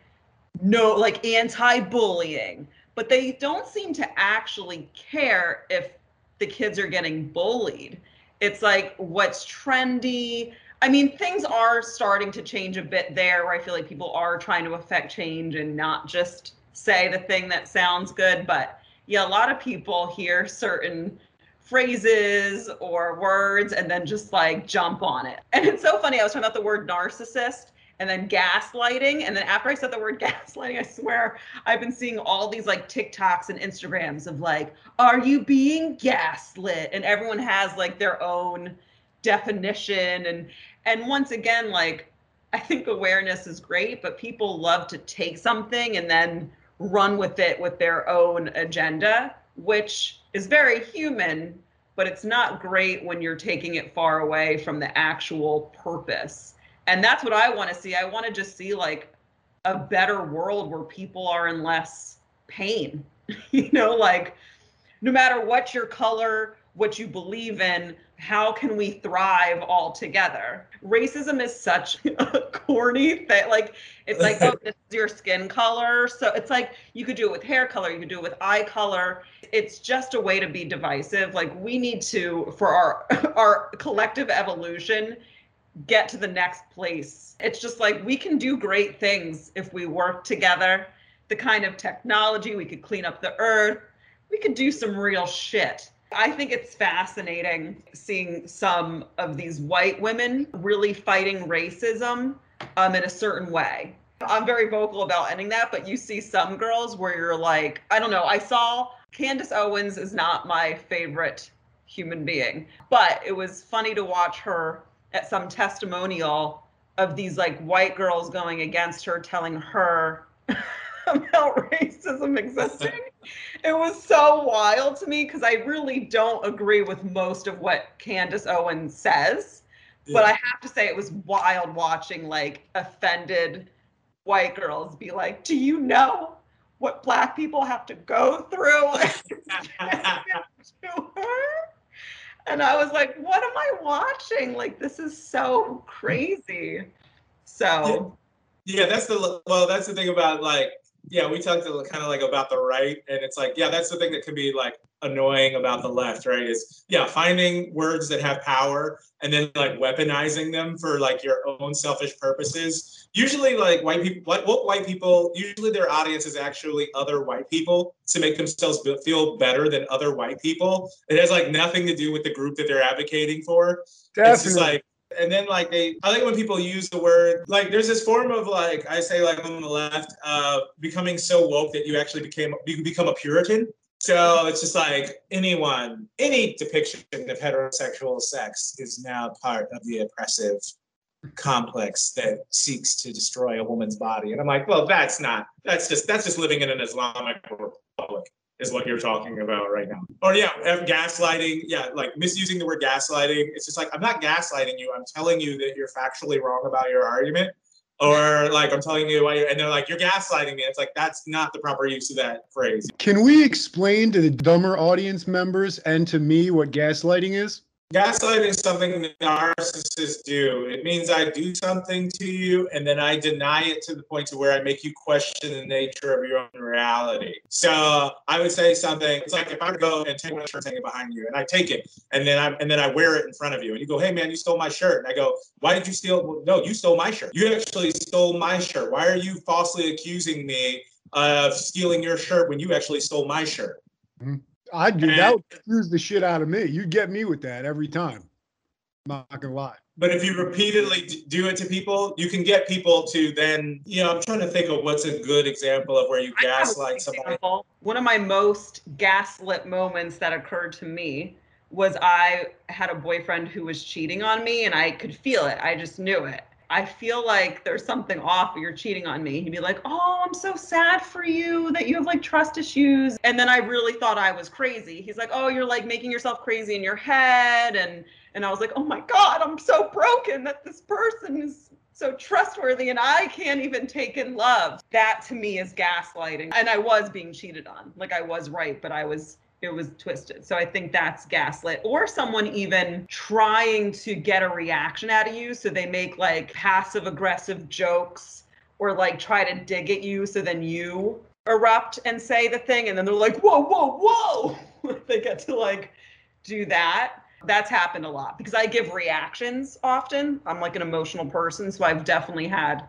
no like anti-bullying, but they don't seem to actually care if the kids are getting bullied. It's like what's trendy. I mean, things are starting to change a bit there where I feel like people are trying to affect change and not just say the thing that sounds good. But yeah, a lot of people hear certain phrases or words and then just like jump on it. And it's so funny. I was talking about the word narcissist and then gaslighting. And then after I said the word gaslighting, I swear I've been seeing all these like TikToks and Instagrams of like, are you being gaslit? And everyone has like their own definition. And and once again, like I think awareness is great, but people love to take something and then run with it with their own agenda, which is very human, but it's not great when you're taking it far away from the actual purpose. And that's what I want to see. I want to just see like a better world where people are in less pain. you know, like no matter what your color, what you believe in, how can we thrive all together? Racism is such a corny thing. Like it's like, oh, this is your skin color. So it's like you could do it with hair color, you could do it with eye color. It's just a way to be divisive. Like we need to, for our our collective evolution, get to the next place. It's just like we can do great things if we work together. The kind of technology we could clean up the earth. We could do some real shit I think it's fascinating seeing some of these white women really fighting racism um, in a certain way. I'm very vocal about ending that, but you see some girls where you're like, I don't know. I saw Candace Owens is not my favorite human being, but it was funny to watch her at some testimonial of these like white girls going against her, telling her about racism existing. it was so wild to me because I really don't agree with most of what Candace Owens says. Yeah. But I have to say it was wild watching like offended white girls be like, Do you know what black people have to go through? to her? And I was like, what am I watching? Like, this is so mm-hmm. crazy. So yeah, yeah that's the well, that's the thing about like yeah, we talked kind of like about the right, and it's like, yeah, that's the thing that can be like annoying about the left, right? Is yeah, finding words that have power and then like weaponizing them for like your own selfish purposes. Usually, like white people, what, what white people, usually their audience is actually other white people to make themselves feel better than other white people. It has like nothing to do with the group that they're advocating for. Definitely. It's just like and then like they i like when people use the word like there's this form of like i say like on the left uh becoming so woke that you actually became you become a puritan. So it's just like anyone any depiction of heterosexual sex is now part of the oppressive complex that seeks to destroy a woman's body. And i'm like well that's not that's just that's just living in an islamic republic is what you're talking about right now. Or yeah, gaslighting. Yeah, like misusing the word gaslighting. It's just like I'm not gaslighting you. I'm telling you that you're factually wrong about your argument. Or like I'm telling you why you're, and they're like you're gaslighting me. It's like that's not the proper use of that phrase. Can we explain to the dumber audience members and to me what gaslighting is? Gaslighting is something narcissists do. It means I do something to you and then I deny it to the point to where I make you question the nature of your own reality. So I would say something. It's like if I go and take my shirt hanging behind you, and I take it, and then I and then I wear it in front of you, and you go, "Hey man, you stole my shirt," and I go, "Why did you steal?" No, you stole my shirt. You actually stole my shirt. Why are you falsely accusing me of stealing your shirt when you actually stole my shirt. Hmm. I'd do that. Would confuse the shit out of me. You get me with that every time. I'm not gonna lie. But if you repeatedly do it to people, you can get people to then, you know, I'm trying to think of what's a good example of where you I have a gaslight somebody. example. One of my most gaslit moments that occurred to me was I had a boyfriend who was cheating on me and I could feel it. I just knew it. I feel like there's something off, you're cheating on me. He'd be like, Oh, I'm so sad for you that you have like trust issues. And then I really thought I was crazy. He's like, Oh, you're like making yourself crazy in your head. And and I was like, Oh my God, I'm so broken that this person is so trustworthy and I can't even take in love. That to me is gaslighting. And I was being cheated on. Like I was right, but I was it was twisted. So I think that's gaslit or someone even trying to get a reaction out of you so they make like passive aggressive jokes or like try to dig at you so then you erupt and say the thing and then they're like whoa whoa whoa they get to like do that that's happened a lot because I give reactions often. I'm like an emotional person, so I've definitely had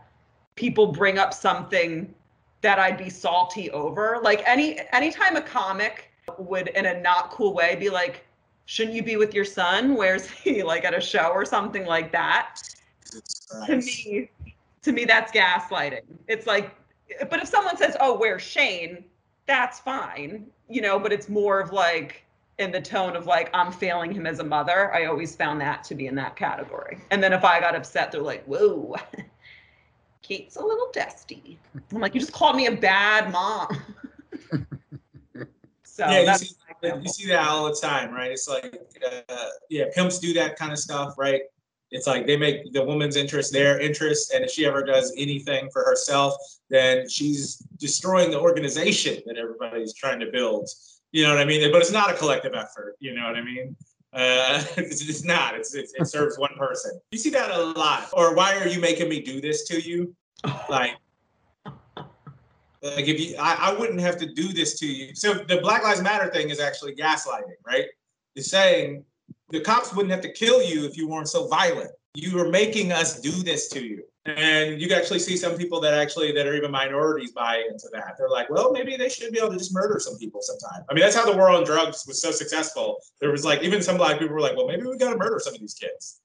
people bring up something that I'd be salty over. Like any anytime a comic would in a not cool way be like, "Shouldn't you be with your son? Where's he?" like at a show or something like that. To me, to me that's gaslighting. It's like but if someone says, "Oh, where's Shane?" that's fine, you know, but it's more of like in the tone of like I'm failing him as a mother. I always found that to be in that category. And then if I got upset, they're like, "Whoa, Kate's a little dusty." I'm like, "You just called me a bad mom." so yeah, you see, you see that all the time, right? It's like, uh, yeah, pimps do that kind of stuff, right? It's like they make the woman's interest their interest, and if she ever does anything for herself, then she's destroying the organization that everybody's trying to build. You know what I mean? But it's not a collective effort. You know what I mean? Uh, it's, it's not. It's, it's it serves one person. You see that a lot. Or why are you making me do this to you? Like, like if you, I, I wouldn't have to do this to you. So the Black Lives Matter thing is actually gaslighting, right? It's saying the cops wouldn't have to kill you if you weren't so violent. You were making us do this to you. And you actually see some people that actually that are even minorities buy into that. They're like, well, maybe they should be able to just murder some people sometime. I mean, that's how the war on drugs was so successful. There was like even some black people were like, well, maybe we gotta murder some of these kids.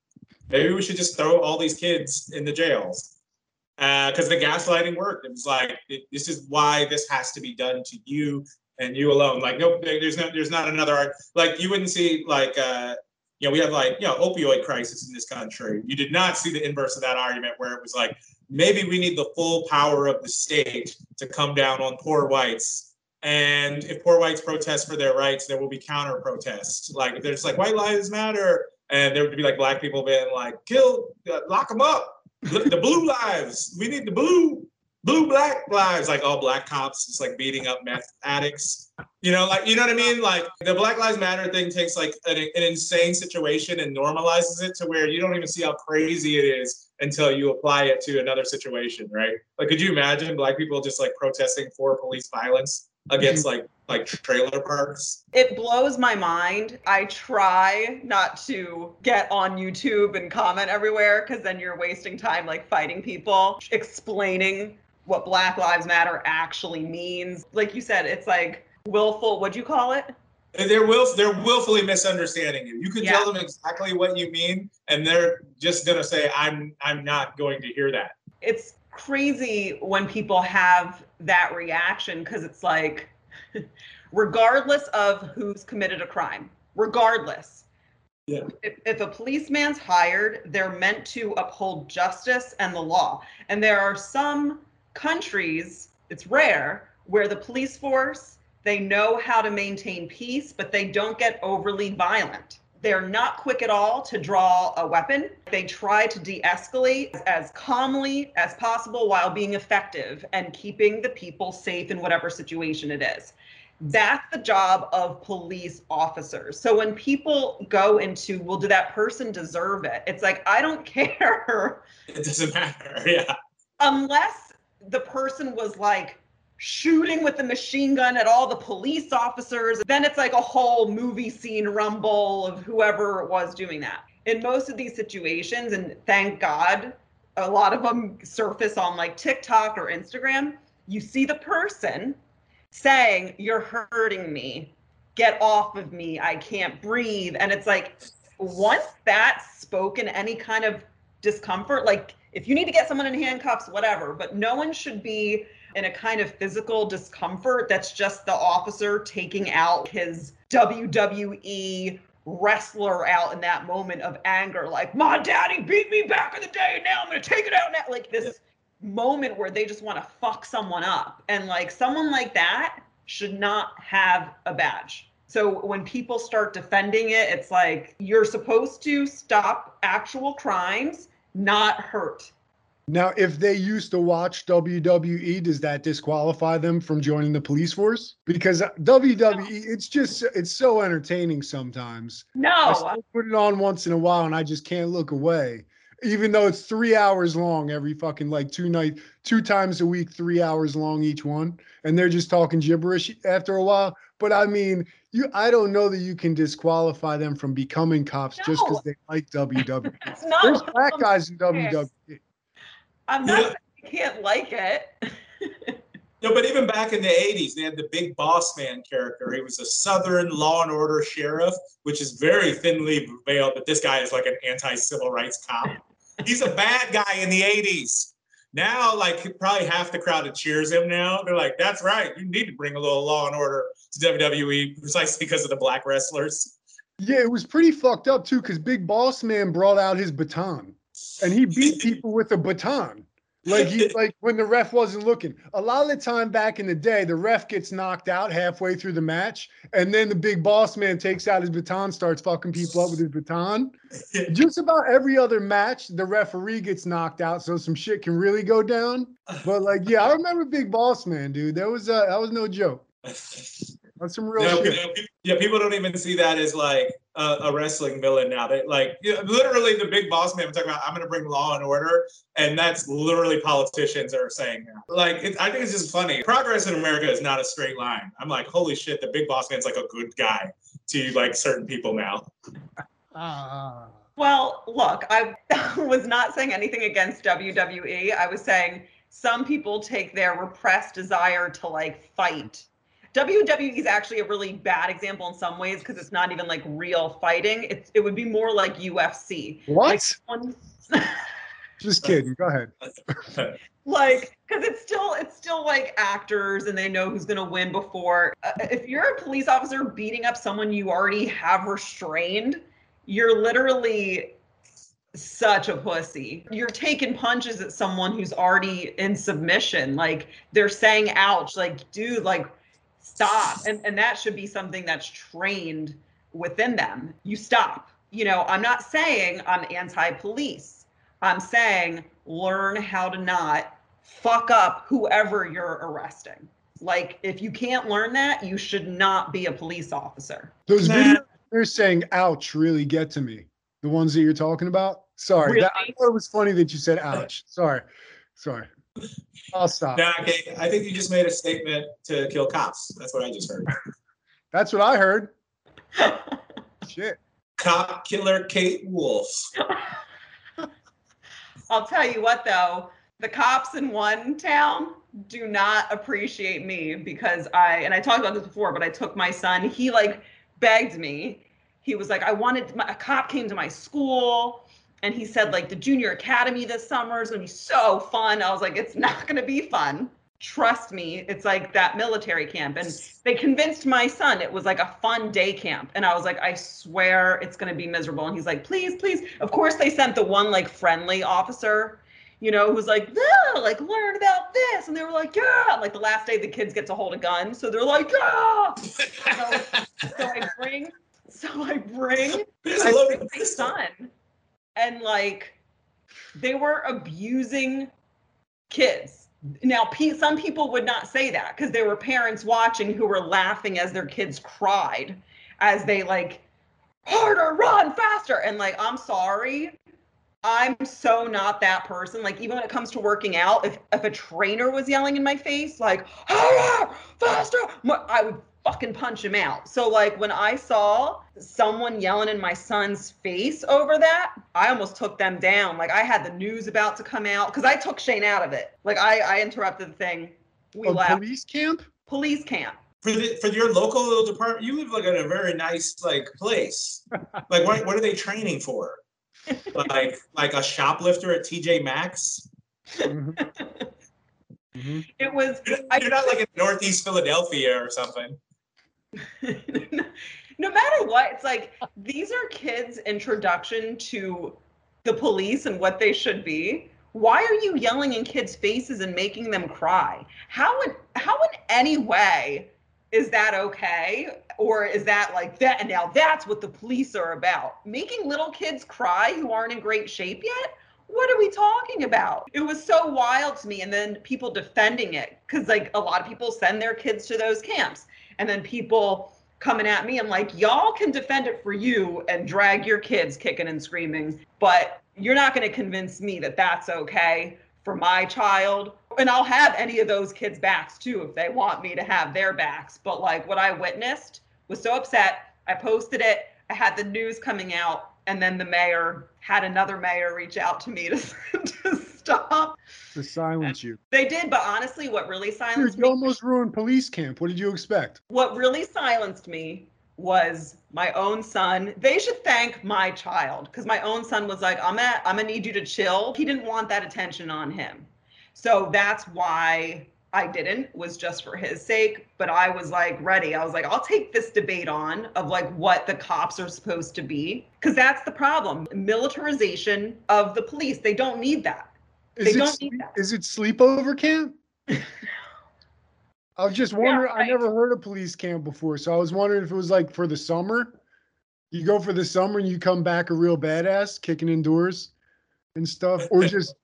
Maybe we should just throw all these kids in the jails. Because the gaslighting worked. It was like, it, this is why this has to be done to you and you alone. Like, nope, there's no, there's not another art. Like, you wouldn't see like, uh, you know, we have like, you know, opioid crisis in this country. You did not see the inverse of that argument where it was like, maybe we need the full power of the state to come down on poor whites. And if poor whites protest for their rights, there will be counter protests. Like, if there's like white lives matter, and there would be like black people being like, kill, uh, lock them up. The blue lives. We need the blue, blue black lives. Like all black cops just like beating up meth addicts. You know, like you know what I mean? Like the Black Lives Matter thing takes like an, an insane situation and normalizes it to where you don't even see how crazy it is until you apply it to another situation, right? Like, could you imagine black people just like protesting for police violence against mm-hmm. like like trailer parks? it blows my mind. I try not to get on YouTube and comment everywhere because then you're wasting time like fighting people, explaining what Black Lives Matter actually means. Like you said, it's like willful, what'd you call it? They're will they're willfully misunderstanding you. You can Yeah. tell them exactly what you mean, and they're just gonna say, "I'm I'm not going to hear that." It's crazy when people have that reaction because it's like, regardless of who's committed a crime, regardless. Yeah. If, if a policeman's hired, they're meant to uphold justice and the law. And there are some countries, it's rare, where the police force, they know how to maintain peace, but they don't get overly violent. They're not quick at all to draw a weapon. They try to de escalate as calmly as possible while being effective and keeping the people safe in whatever situation it is. That's the job of police officers. So when people go into, well, did that person deserve it? It's like, I don't care It doesn't matter. Yeah. unless the person was like shooting with the machine gun at all the police officers, then it's like a whole movie scene rumble of whoever was doing that. In most of these situations, and thank God, a lot of them surface on like TikTok or Instagram. you see the person saying, You're hurting me. Get off of me. I can't breathe. And it's like, once that's spoken, any kind of discomfort, like if you need to get someone in handcuffs, whatever, but no one should be in a kind of physical discomfort that's just the officer taking out his WWE wrestler out in that moment of anger, like, my daddy beat me back in the day, and now I'm gonna take it out now. Like this moment where they just want to fuck someone up. And like someone like that should not have a badge. So when people start defending it, it's like you're supposed to stop actual crimes, not hurt. Now, if they used to watch WWE, does that disqualify them from joining the police force? Because WWE, it's just it's so entertaining sometimes. I No, still put it on once in a while, and I just can't look away. Even though it's three hours long every fucking like two night, two times a week, three hours long each one, and they're just talking gibberish after a while. But I mean, you, I don't know that you can disqualify them from becoming cops just because they like WWE. it's not. There's black guys in. WWE. I'm Yeah. not saying you can't like it. No, but even back in the 80s, they had the big boss man character. He was a Southern law and order sheriff, which is very thinly veiled, but this guy is like an anti civil rights cop. He's a bad guy in the 80s. Now, like, probably half the crowd that cheers him now, they're like, that's right. You need to bring a little law and order to WWE precisely because of the black wrestlers. Yeah, it was pretty fucked up too, because Big Boss Man brought out his baton and he beat people with a baton. Like he like when the ref wasn't looking. A lot of the time back in the day, the ref gets knocked out halfway through the match, and then the big boss man takes out his baton, starts fucking people up with his baton. Just about every other match, the referee gets knocked out, so some shit can really go down. But like, yeah, I remember Big Boss Man, dude. That was uh, that was no joke. That's some real No, shit. pe- yeah, people don't even see that as like a, a wrestling villain now. They like you know, literally the big boss man was talking about. I'm going to bring law and order, and that's literally politicians are saying now. Like it, I think it's just funny. Progress in America is not a straight line. I'm like, holy shit, the big boss man's like a good guy to like certain people now. Ah. Well, look, I was not saying anything against WWE. I was saying some people take their repressed desire to like fight. WWE is actually a really bad example in some ways because it's not even like real fighting. It's it would be more like UFC. What? Like, Just kidding. Go ahead. like because it's still it's still like actors and they know who's going to win before uh, if you're a police officer beating up someone you already have restrained you're literally such a pussy you're taking punches at someone who's already in submission like they're saying ouch like dude like stop and and that should be something that's trained within them you stop you know i'm not saying i'm anti-police i'm saying learn how to not fuck up whoever you're arresting like if you can't learn that you should not be a police officer Those Nah. videos they're saying ouch really get to me. The ones that you're talking about. Sorry. That, I thought it was funny that you said ouch. Sorry. Sorry. I'll stop. Now, okay, I think you just made a statement to kill cops. That's what I just heard. That's what I heard. Shit. Cop killer Kate Wolf. I'll tell you what though, the cops in one town do not appreciate me because I and I talked about this before, but I took my son. He like begged me. He was like, I wanted my, a cop came to my school and he said like the junior academy this summer is gonna be so fun. I was like, it's not gonna be fun. Trust me, it's like that military camp. And they convinced my son it was like a fun day camp. And I was like, I swear it's gonna be miserable. And he's like, please, please. Of course, they sent the one like friendly officer, you know, who's like, yeah, like learn about this. And they were like, yeah. Like the last day the kids get to hold a gun. So they're like, yeah. So I bring, so I bring I bring my son, and like they were abusing kids. Now, some people would not say that because there were parents watching who were laughing as their kids cried, as they like harder, run faster, and like I'm sorry. I'm so not that person. Like even when it comes to working out, if if a trainer was yelling in my face, like harder, faster, I would fucking punch him out. So like when I saw someone yelling in my son's face over that, I almost took them down. Like I had the news about to come out because I took Shane out of it. Like I I interrupted the thing we a left police camp? police camp. For the, for your local little department, you live like in a very nice like place. like what what are they training for? like like a shoplifter at TJ Maxx? Mhm. Mhm. It was You're not like in Northeast Philadelphia or something. no matter what, it's like these are kids' introduction to the police and what they should be. Why are you yelling in kids' faces and making them cry? How in how in any way is that okay? Or is that like that and now that's what the police are about? Making little kids cry who aren't in great shape yet? What are we talking about? It was so wild to me. And then people defending it because, like, a lot of people send their kids to those camps. And then people coming at me and like, y'all can defend it for you and drag your kids kicking and screaming, but you're not going to convince me that that's okay for my child. And I'll have any of those kids' backs too if they want me to have their backs. But like what I witnessed was so upset. I posted it. I had the news coming out, and then the mayor had another mayor reach out to me to, to stop. To silence you. They did, but honestly, what really Dude, silenced you me almost ruined police camp. What did you expect? what really silenced me was my own son. They should thank my child because my own son was like, I'm at, I'm gonna need you to chill. He didn't want that attention on him. So that's why I didn't, was just for his sake. But I was like ready. I was like, I'll take this debate on of like what the cops are supposed to be. Cause that's the problem. Militarization of the police. They don't need that. Is They it don't need that. is it sleepover camp? I was just wondering. I right. never heard of police camp before, so I was wondering if it was like for the summer. You go for the summer and you come back a real badass, kicking indoors and stuff, or just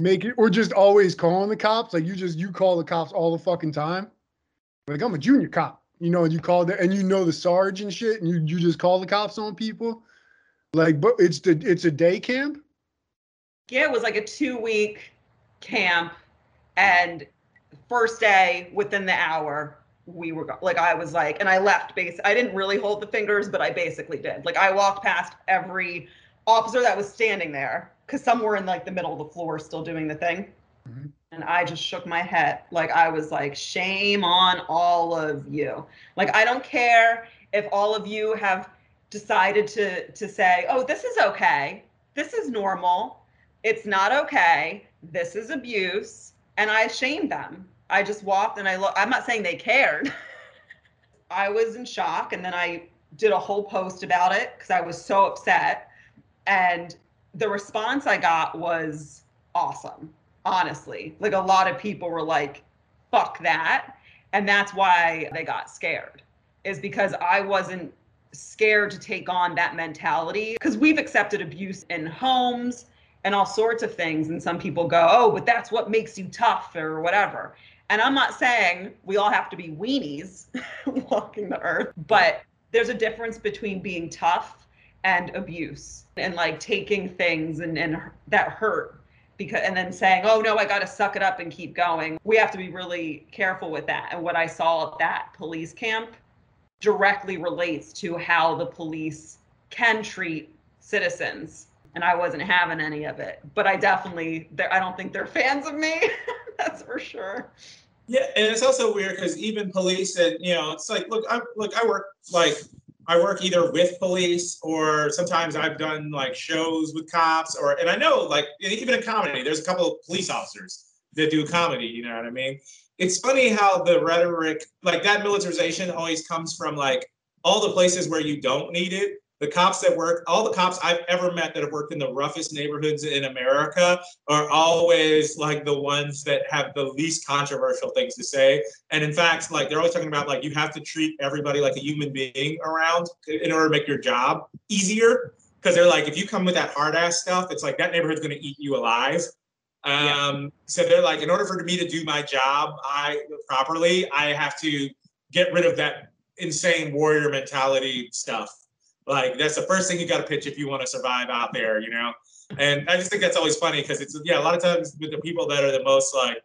make it, or just always calling the cops. Like you just you call the cops all the fucking time. Like I'm a junior cop, you know, and you call the and you know the sarge and shit, and you you just call the cops on people. Like, but it's the it's a day camp. Yeah, it was like a two week camp. And first day, within the hour, we were like, I was like, and I left base. I didn't really hold the fingers, but I basically did. Like, I walked past every officer that was standing there because some were in like the middle of the floor still doing the thing. Mhm. And I just shook my head. Like, I was like, shame on all of you. Like, I don't care if all of you have decided to to say, oh, this is okay. This is normal it's not okay. This is abuse. And I shamed them. I just walked and I look. I'm not saying they cared. I was in shock. And then I did a whole post about it because I was so upset. And the response I got was awesome, honestly. Like a lot of people were like, fuck that. And that's why they got scared, is because I wasn't scared to take on that mentality because we've accepted abuse in homes and all sorts of things. And some people go, oh, but that's what makes you tough or whatever. And I'm not saying we all have to be weenies walking the earth, but there's a difference between being tough and abuse and like taking things and, and that hurt because and then saying, oh no, I gotta suck it up and keep going. We have to be really careful with that. And what I saw at that police camp directly relates to how the police can treat citizens and I wasn't having any of it. But I definitely, I don't think they're fans of me. That's for sure. Yeah, and it's also weird because even police and you know, it's like, look, I look, I work like I work either with police or sometimes I've done like shows with cops or and I know like even in comedy, there's a couple of police officers that do comedy, you know what I mean? It's funny how the rhetoric, like that militarization always comes from like all the places where you don't need it. The cops that work, all the cops I've ever met that have worked in the roughest neighborhoods in America are always like the ones that have the least controversial things to say. And in fact, like they're always talking about like you have to treat everybody like a human being around in order to make your job easier. Because they're like, if you come with that hard ass stuff, it's like that neighborhood's gonna eat you alive. Um, so they're like, in order for me to do my job I properly, I have to get rid of that insane warrior mentality stuff. Like that's the first thing you got to pitch if you want to survive out there, you know. And I just think that's always funny because it's yeah, a lot of times with the people that are the most like,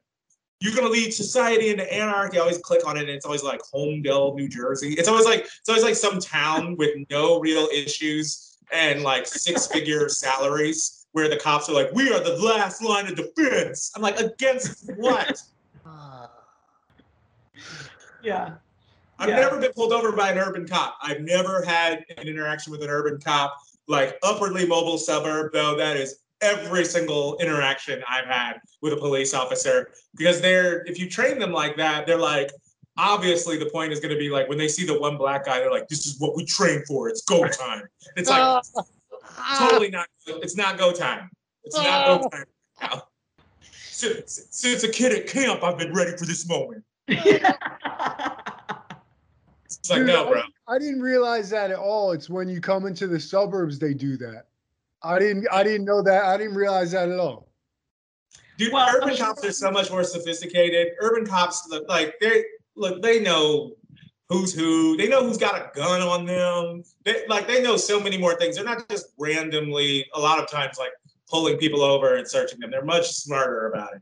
you're gonna lead society into anarchy. I always click on it, and it's always like Holmdel, New Jersey. It's always like it's always like some town with no real issues and like six figure salaries where the cops are like, we are the last line of defense. I'm like, against what? Yeah. I've Yeah. never been pulled over by an urban cop. I've never had an interaction with an urban cop, like upwardly mobile suburb, though that is every single interaction I've had with a police officer. Because they're if you train them like that, they're like, obviously the point is gonna be like when they see the one black guy, they're like, this is what we train for, it's go time. It's like oh. totally not it's not go time. It's not go oh. time now. Since, since a kid at camp, I've been ready for this moment. It's like, Dude, no, bro. I didn't realize that at all. It's when you come into the suburbs they do that. I didn't I didn't know that. I didn't realize that at all. Dude, Well, urban I'm sure- cops are so much more sophisticated. Urban cops look like they look, they know who's who. They know who's got a gun on them. They like they know so many more things. They're not just randomly, a lot of times, like pulling people over and searching them. They're much smarter about it.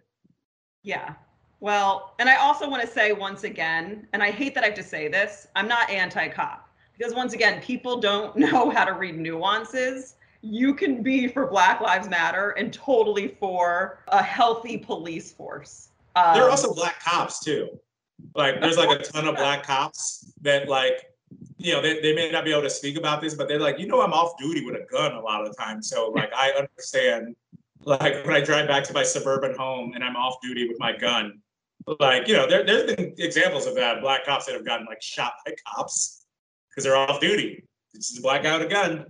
Yeah. Well, and I also want to say once again, and I hate that I have to say this, I'm not anti cop because once again, people don't know how to read nuances. You can be for Black Lives Matter and totally for a healthy police force. Um, There are also black cops too. Like there's like a ton of black cops that like, you know, they, they may not be able to speak about this, but they're like, you know, I'm off duty with a gun a lot of the time. So like I understand like when I drive back to my suburban home and I'm off duty with my gun. Like, you know, there there's been examples of that, black cops that have gotten like shot by cops because they're off duty. It's just a black guy with a gun.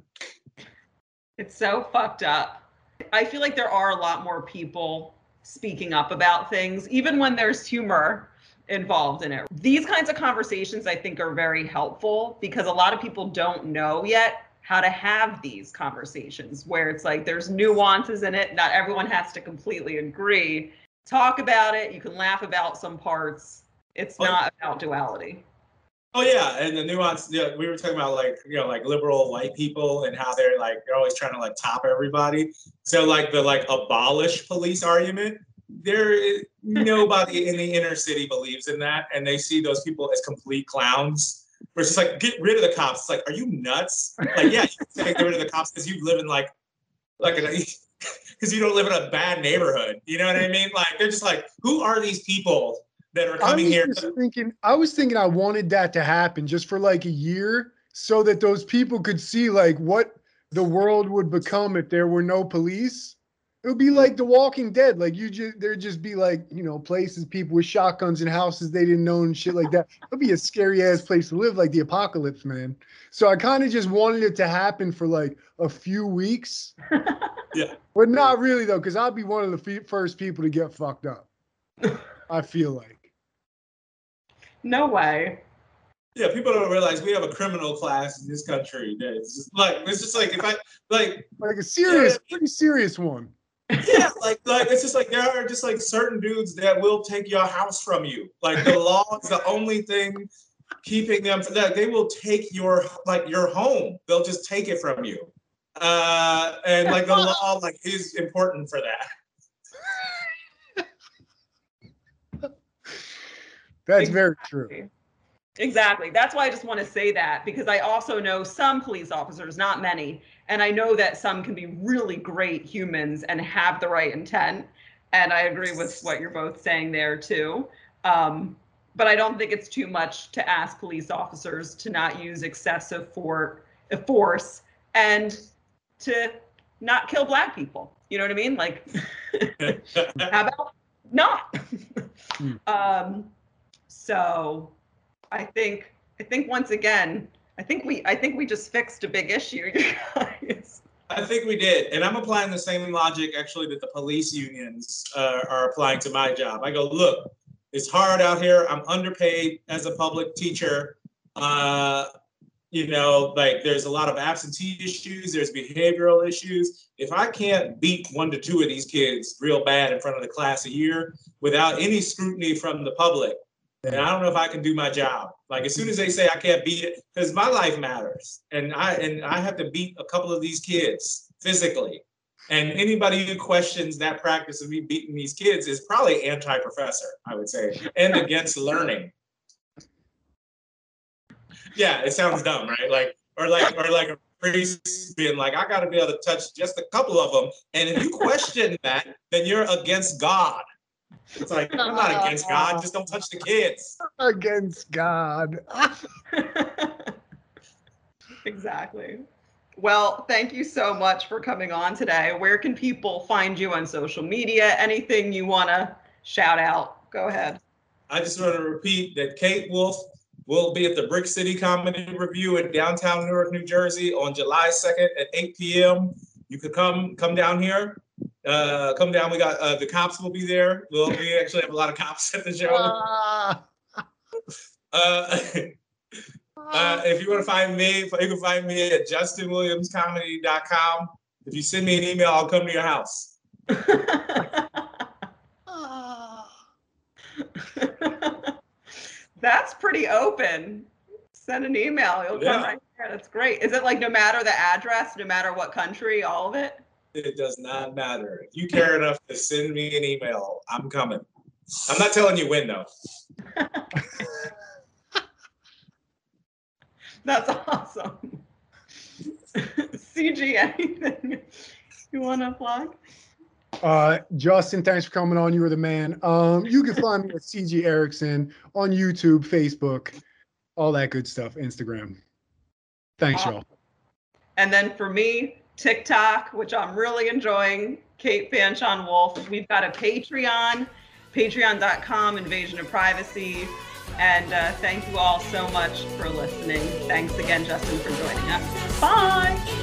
It's so fucked up. I feel like there are a lot more people speaking up about things, even when there's humor involved in it. These kinds of conversations, I think, are very helpful because a lot of people don't know yet how to have these conversations where it's like there's nuances in it. Not everyone has to completely agree. Talk about it. You can laugh about some parts. It's Oh. not about duality. Oh yeah, and the nuance. Yeah, we were talking about like you know like liberal white people and how they're like they're always trying to like top everybody. So like the like abolish police argument, there is nobody in the inner city believes in that, and they see those people as complete clowns. Where it's just like get rid of the cops. It's like, are you nuts? Like yeah, you can say get rid of the cops because you live in like like a because you don't live in a bad neighborhood. You know what I mean? Like they're just like, who are these people that are I coming was here? just thinking I was thinking I wanted that to happen just for like a year so that those people could see like what the world would become if there were no police. It would be mm. like The Walking Dead. Like you just there'd just be like, you know, places, people with shotguns and houses they didn't know and shit like that. It'd be a scary ass place to live, like the apocalypse, man. So I kind of just wanted it to happen for like a few weeks. Yeah. But not really though, because I'd be one of the fe- first people to get fucked up. I feel like. No way. Yeah, people don't realize we have a criminal class in this country. that It's just like it's just like if I like Like a serious, pretty serious one. yeah, like like it's just like there are just like certain dudes that will take your house from you. Like the law is the only thing keeping them from that. They will take your like your home. They'll just take it from you. Uh and like the law like is important for that. That's very true. Exactly. That's why I just want to say that because I also know some police officers, not many, and I know that some can be really great humans and have the right intent. And I agree with what you're both saying there too. Um, but I don't think it's too much to ask police officers to not use excessive for, force and to not kill black people. You know what I mean? Like, how about not? Hmm. um, so I think I think once again, I think we I think we just fixed a big issue, you guys. I think we did, and I'm applying the same logic actually that the police unions uh, are applying to my job. I go, look, it's hard out here. I'm underpaid as a public teacher. Uh, you know, like there's a lot of absentee issues. There's behavioral issues. If I can't beat one to two of these kids real bad in front of the class a year without any scrutiny from the public, then I don't know if I can do my job. Like as soon as they say I can't beat it, because my life matters, and I and I have to beat a couple of these kids physically. And anybody who questions that practice of me beating these kids is probably anti-professor, I would say, and against learning. Yeah, it sounds dumb, right? Like or like or like a priest being like, I got to be able to touch just a couple of them, and if you question that, then you're against God. It's like I'm not against God, just don't touch the kids. Against God. exactly. Well, thank you so much for coming on today. Where can people find you on social media? Anything you want to shout out? Go ahead. I just want to repeat that Kate Wolf will be at the Brick City Comedy Review in downtown Newark, New Jersey on July 2nd at 8 p.m. You could come come down here. Uh, come down. We got uh, the cops will be there. We'll, we actually have a lot of cops at the show. Ah. Uh, uh, if you want to find me, you can find me at justinwilliamscomedy.com. If you send me an email, I'll come to your house. That's pretty open. Send an email. You'll come right here. That's great. Is it like no matter the address, no matter what country, all of it? It does not matter. If you care enough to send me an email, I'm coming. I'm not telling you when though. That's awesome. CG, anything you want to plug? Uh, Justin, thanks for coming on. You were the man. Um, you can find me at CG Erickson on YouTube, Facebook, all that good stuff, Instagram. Thanks, y'all. And then for me, TikTok, which I'm really enjoying, Kate Fanchon Wolf. We've got a Patreon, patreon.com, invasion of privacy. And uh, thank you all so much for listening. Thanks again, Justin, for joining us. Bye.